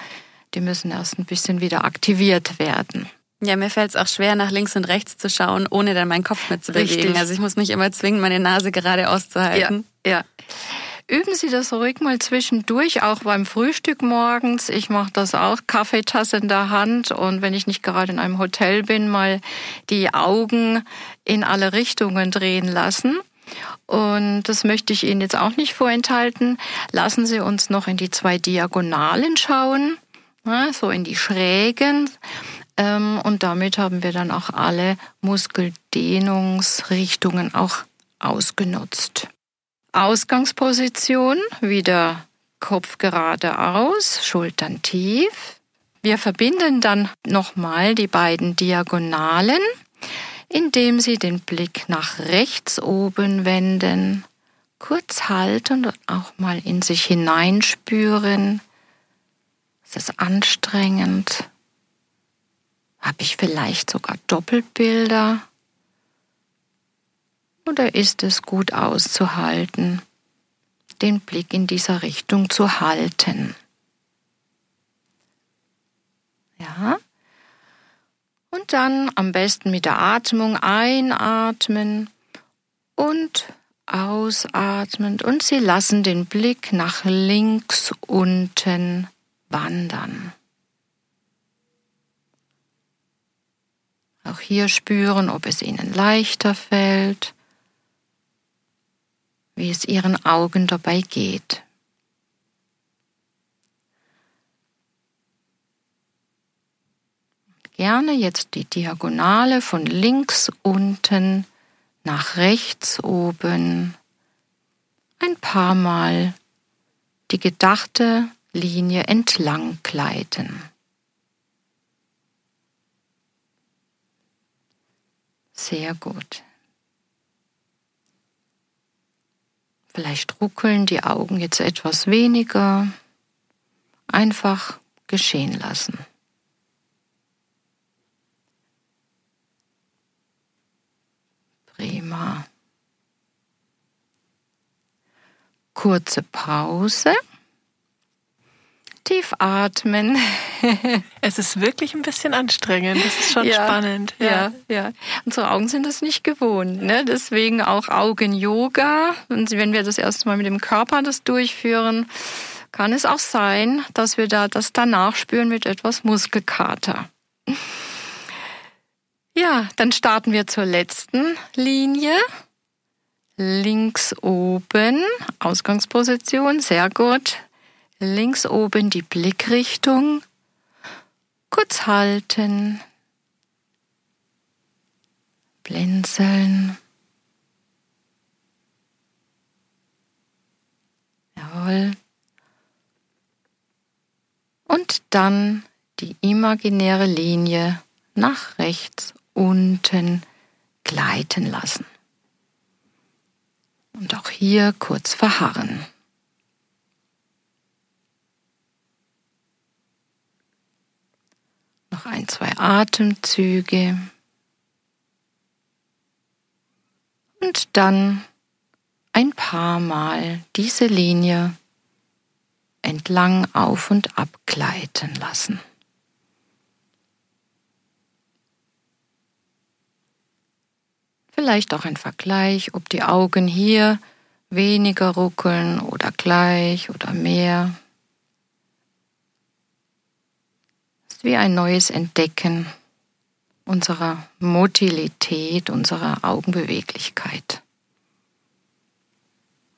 die müssen erst ein bisschen wieder aktiviert werden. Ja, mir fällt es auch schwer, nach links und rechts zu schauen, ohne dann meinen Kopf mitzubewegen. Richtig. Also ich muss mich immer zwingen, meine Nase gerade auszuhalten. Ja, ja. Üben Sie das ruhig mal zwischendurch, auch beim Frühstück morgens. Ich mache das auch, Kaffeetasse in der Hand und wenn ich nicht gerade in einem Hotel bin, mal die Augen in alle Richtungen drehen lassen. Und das möchte ich Ihnen jetzt auch nicht vorenthalten. Lassen Sie uns noch in die zwei Diagonalen schauen so in die Schrägen. Ähm, und damit haben wir dann auch alle Muskeldehnungsrichtungen auch ausgenutzt. Ausgangsposition, wieder Kopf geradeaus, Schultern tief. Wir verbinden dann nochmal die beiden Diagonalen, indem Sie den Blick nach rechts oben wenden, kurz halten und auch mal in sich hineinspüren. Ist es anstrengend? Habe ich vielleicht sogar Doppelbilder? Oder ist es gut auszuhalten, den Blick in dieser Richtung zu halten? Ja. Und dann am besten mit der Atmung einatmen und ausatmen und Sie lassen den Blick nach links unten wandern. Auch hier spüren, ob es Ihnen leichter fällt, wie es Ihren Augen dabei geht. Gerne jetzt die Diagonale von links unten nach rechts oben ein paar Mal die gedachte Linie entlang gleiten. Sehr gut. Vielleicht ruckeln die Augen jetzt etwas weniger. Einfach geschehen lassen. Prima. Kurze Pause tief atmen. es ist wirklich ein bisschen anstrengend. Das ist schon ja, spannend. Ja. ja, ja. Unsere Augen sind das nicht gewohnt. Ne? Deswegen auch Augen-Yoga. Und wenn wir das erste Mal mit dem Körper das durchführen, kann es auch sein, dass wir da das danach spüren mit etwas Muskelkater. Ja, dann starten wir zur letzten Linie. links oben, Ausgangsposition, sehr gut. Links oben die Blickrichtung, kurz halten, blinzeln. Jawohl. Und dann die imaginäre Linie nach rechts unten gleiten lassen. Und auch hier kurz verharren. Noch ein, zwei Atemzüge. Und dann ein paar Mal diese Linie entlang auf und ab gleiten lassen. Vielleicht auch ein Vergleich, ob die Augen hier weniger ruckeln oder gleich oder mehr. Es ist wie ein neues Entdecken unserer Motilität, unserer Augenbeweglichkeit.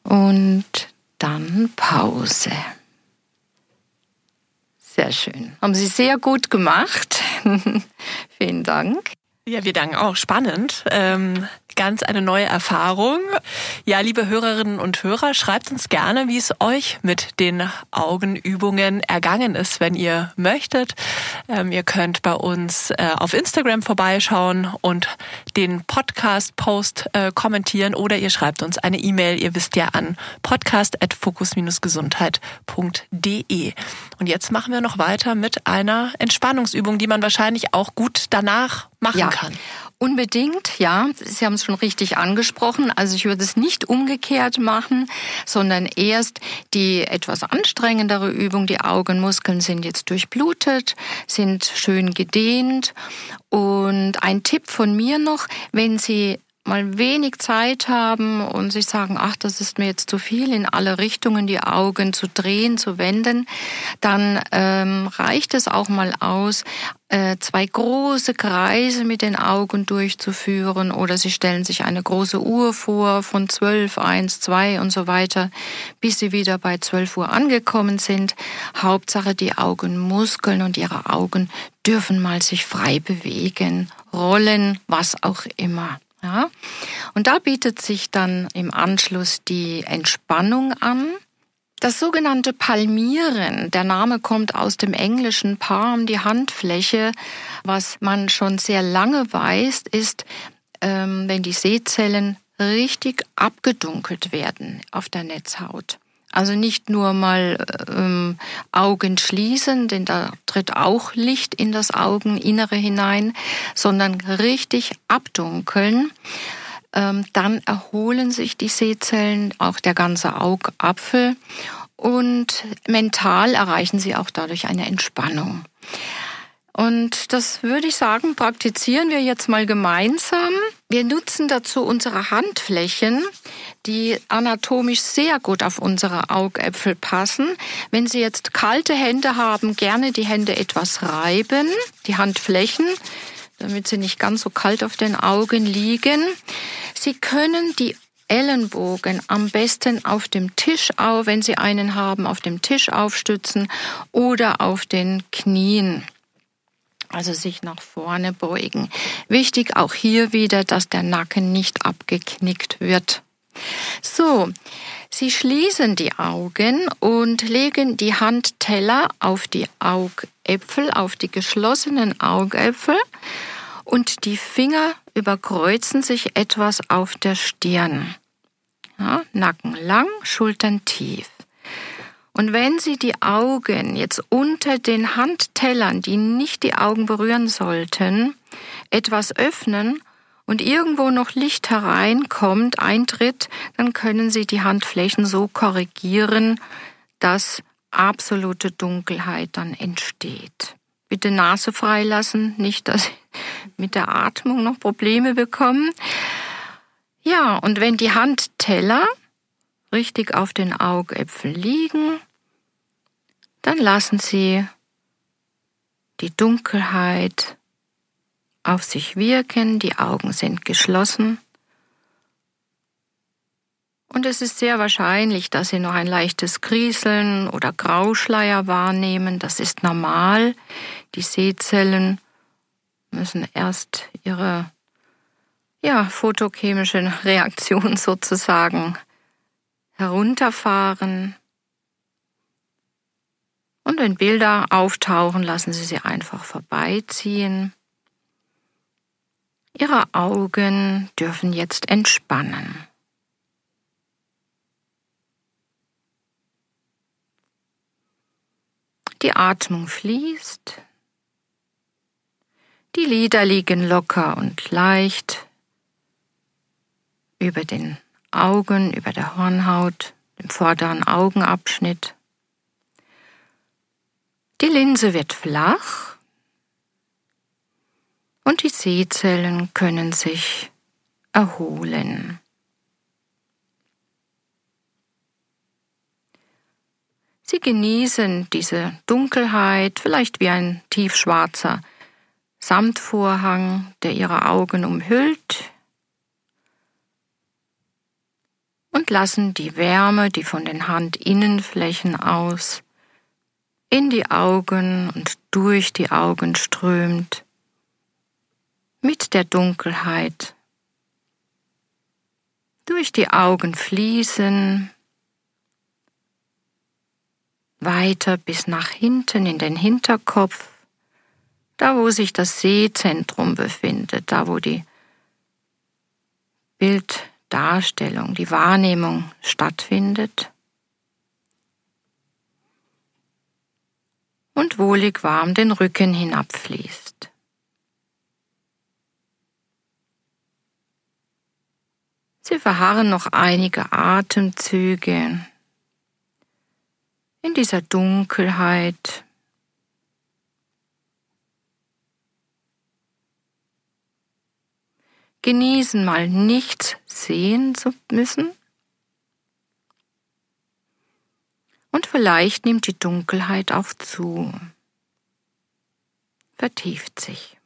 Und dann Pause. Sehr schön. Haben Sie sehr gut gemacht. Vielen Dank. Ja, wir danken auch. Spannend. Ähm, ganz eine neue Erfahrung. Ja, liebe Hörerinnen und Hörer, schreibt uns gerne, wie es euch mit den Augenübungen ergangen ist, wenn ihr möchtet. Ähm, ihr könnt bei uns äh, auf Instagram vorbeischauen und den Podcast-Post äh, kommentieren oder ihr schreibt uns eine E-Mail. Ihr wisst ja an podcast.fokus-gesundheit.de. Und jetzt machen wir noch weiter mit einer Entspannungsübung, die man wahrscheinlich auch gut danach machen ja. kann. Unbedingt, ja. Sie haben es schon richtig angesprochen. Also ich würde es nicht umgekehrt machen, sondern erst die etwas anstrengendere Übung. Die Augenmuskeln sind jetzt durchblutet, sind schön gedehnt. Und ein Tipp von mir noch, wenn Sie mal wenig Zeit haben und sich sagen, ach, das ist mir jetzt zu viel, in alle Richtungen die Augen zu drehen, zu wenden, dann ähm, reicht es auch mal aus, äh, zwei große Kreise mit den Augen durchzuführen oder Sie stellen sich eine große Uhr vor von 12, 1, 2 und so weiter, bis Sie wieder bei 12 Uhr angekommen sind. Hauptsache die Augenmuskeln und Ihre Augen dürfen mal sich frei bewegen, rollen, was auch immer. Ja? Und da bietet sich dann im Anschluss die Entspannung an. Das sogenannte Palmieren, der Name kommt aus dem englischen Palm, die Handfläche. Was man schon sehr lange weiß, ist, ähm, wenn die Sehzellen richtig abgedunkelt werden auf der Netzhaut. Also nicht nur mal ähm, Augen schließen, denn da tritt auch Licht in das Augeninnere hinein, sondern richtig abdunkeln. Ähm, dann erholen sich die Sehzellen, auch der ganze Augapfel und mental erreichen sie auch dadurch eine Entspannung. Und das würde ich sagen, praktizieren wir jetzt mal gemeinsam. Wir nutzen dazu unsere Handflächen, die anatomisch sehr gut auf unsere Augäpfel passen. Wenn Sie jetzt kalte Hände haben, gerne die Hände etwas reiben, die Handflächen, damit sie nicht ganz so kalt auf den Augen liegen. Sie können die Ellenbogen am besten auf dem Tisch auf, wenn Sie einen haben, auf dem Tisch aufstützen oder auf den Knien. Also sich nach vorne beugen. Wichtig auch hier wieder, dass der Nacken nicht abgeknickt wird. So, Sie schließen die Augen und legen die Handteller auf die Augäpfel, auf die geschlossenen Augäpfel und die Finger überkreuzen sich etwas auf der Stirn. Ja, Nacken lang, Schultern tief. Und wenn Sie die Augen jetzt unter den Handtellern, die nicht die Augen berühren sollten, etwas öffnen und irgendwo noch Licht hereinkommt, eintritt, dann können Sie die Handflächen so korrigieren, dass absolute Dunkelheit dann entsteht. Bitte Nase freilassen, nicht, dass Sie mit der Atmung noch Probleme bekommen. Ja, und wenn die Handteller richtig auf den Augäpfeln liegen, dann lassen Sie die Dunkelheit auf sich wirken, die Augen sind geschlossen Und es ist sehr wahrscheinlich, dass Sie noch ein leichtes Grieseln oder Grauschleier wahrnehmen. Das ist normal. Die Sehzellen müssen erst ihre ja, photochemischen Reaktionen sozusagen herunterfahren. Und wenn Bilder auftauchen, lassen Sie sie einfach vorbeiziehen. Ihre Augen dürfen jetzt entspannen. Die Atmung fließt. Die Lider liegen locker und leicht über den Augen, über der Hornhaut, dem vorderen Augenabschnitt. Die Linse wird flach und die Sehzellen können sich erholen. Sie genießen diese Dunkelheit, vielleicht wie ein tiefschwarzer Samtvorhang, der ihre Augen umhüllt, und lassen die Wärme, die von den Handinnenflächen aus in die Augen und durch die Augen strömt, mit der Dunkelheit durch die Augen fließen, weiter bis nach hinten in den Hinterkopf, da wo sich das Sehzentrum befindet, da wo die Bilddarstellung, die Wahrnehmung stattfindet. Und wohlig warm den Rücken hinabfließt. Sie verharren noch einige Atemzüge in dieser Dunkelheit. Genießen mal nichts sehen zu müssen. Und vielleicht nimmt die Dunkelheit auch zu, vertieft sich.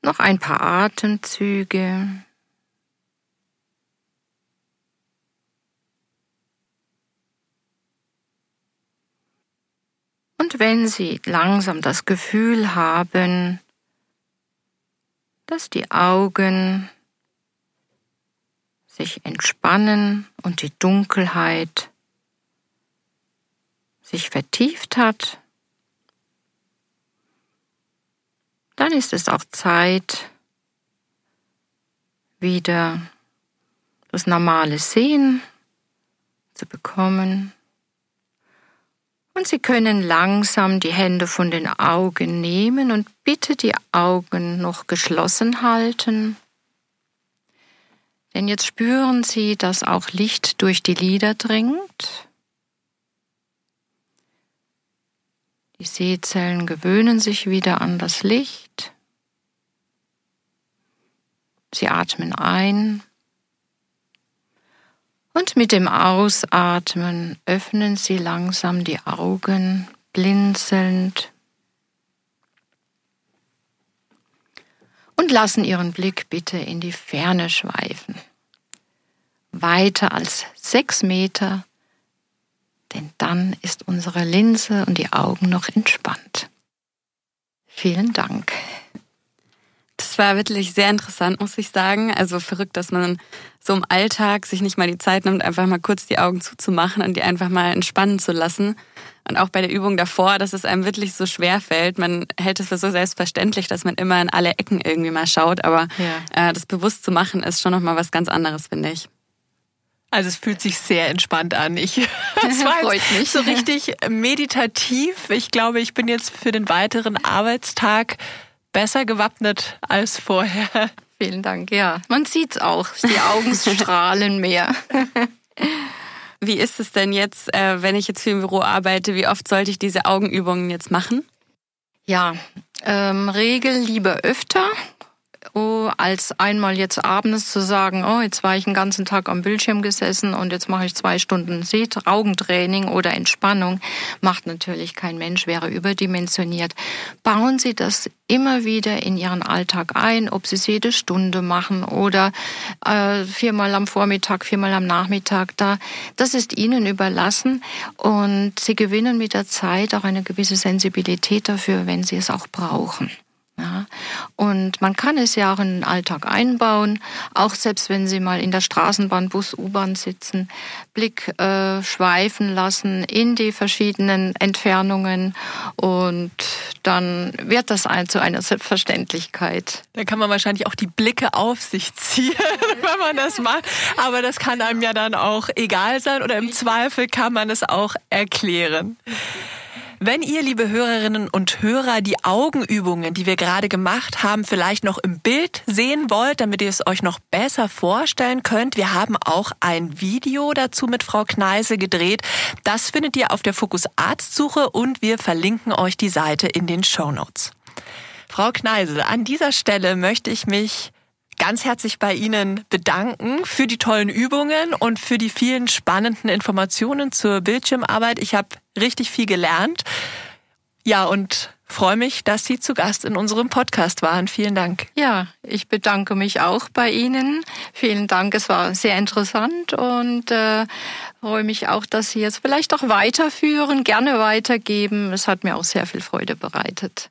Noch ein paar Atemzüge. Und wenn Sie langsam das Gefühl haben, dass die Augen sich entspannen und die Dunkelheit sich vertieft hat, dann ist es auch Zeit, wieder das normale Sehen zu bekommen. Und Sie können langsam die Hände von den Augen nehmen und bitte die Augen noch geschlossen halten. Denn jetzt spüren Sie, dass auch Licht durch die Lider dringt. Die Sehzellen gewöhnen sich wieder an das Licht. Sie atmen ein und mit dem Ausatmen öffnen Sie langsam die Augen, blinzelnd. Und lassen Ihren Blick bitte in die Ferne schweifen. Weiter als sechs Meter, denn dann ist unsere Linse und die Augen noch entspannt. Vielen Dank. Das war wirklich sehr interessant, muss ich sagen. Also verrückt, dass man so im Alltag sich nicht mal die Zeit nimmt, einfach mal kurz die Augen zuzumachen und die einfach mal entspannen zu lassen. Und auch bei der Übung davor, dass es einem wirklich so schwer fällt. Man hält es für so selbstverständlich, dass man immer in alle Ecken irgendwie mal schaut. Aber ja. äh, das bewusst zu machen, ist schon nochmal was ganz anderes, finde ich. Also es fühlt sich sehr entspannt an. Ich, es war Freut mich. so richtig meditativ. Ich glaube, ich bin jetzt für den weiteren Arbeitstag besser gewappnet als vorher. Vielen Dank, ja. Man sieht's auch. Die Augen strahlen mehr. Wie ist es denn jetzt, äh, wenn ich jetzt viel im Büro arbeite? Wie oft sollte ich diese Augenübungen jetzt machen? Ja, ähm, Regel lieber öfter. So, als einmal jetzt abends zu sagen, oh, jetzt war ich den ganzen Tag am Bildschirm gesessen und jetzt mache ich zwei Stunden Augentraining oder Entspannung, macht natürlich kein Mensch, wäre überdimensioniert. Bauen Sie das immer wieder in Ihren Alltag ein, ob Sie es jede Stunde machen oder äh, viermal am Vormittag, viermal am Nachmittag. Da, das ist Ihnen überlassen und Sie gewinnen mit der Zeit auch eine gewisse Sensibilität dafür, wenn Sie es auch brauchen. Ja, und man kann es ja auch in den Alltag einbauen, auch selbst wenn Sie mal in der Straßenbahn, Bus, U-Bahn sitzen, Blick äh, schweifen lassen in die verschiedenen Entfernungen und dann wird das ein, zu einer Selbstverständlichkeit. Da kann man wahrscheinlich auch die Blicke auf sich ziehen, wenn man das macht. Aber das kann einem ja dann auch egal sein oder im Zweifel kann man es auch erklären. Wenn ihr, liebe Hörerinnen und Hörer, die Augenübungen, die wir gerade gemacht haben, vielleicht noch im Bild sehen wollt, damit ihr es euch noch besser vorstellen könnt, wir haben auch ein Video dazu mit Frau Kneise gedreht. Das findet ihr auf der Fokus Arztsuche und wir verlinken euch die Seite in den Show Notes. Frau Kneise, an dieser Stelle möchte ich mich ganz herzlich bei Ihnen bedanken für die tollen Übungen und für die vielen spannenden Informationen zur Bildschirmarbeit. Ich habe richtig viel gelernt. Ja, und freue mich, dass Sie zu Gast in unserem Podcast waren. Vielen Dank. Ja, ich bedanke mich auch bei Ihnen. Vielen Dank. Es war sehr interessant und äh, freue mich auch, dass Sie jetzt vielleicht auch weiterführen, gerne weitergeben. Es hat mir auch sehr viel Freude bereitet.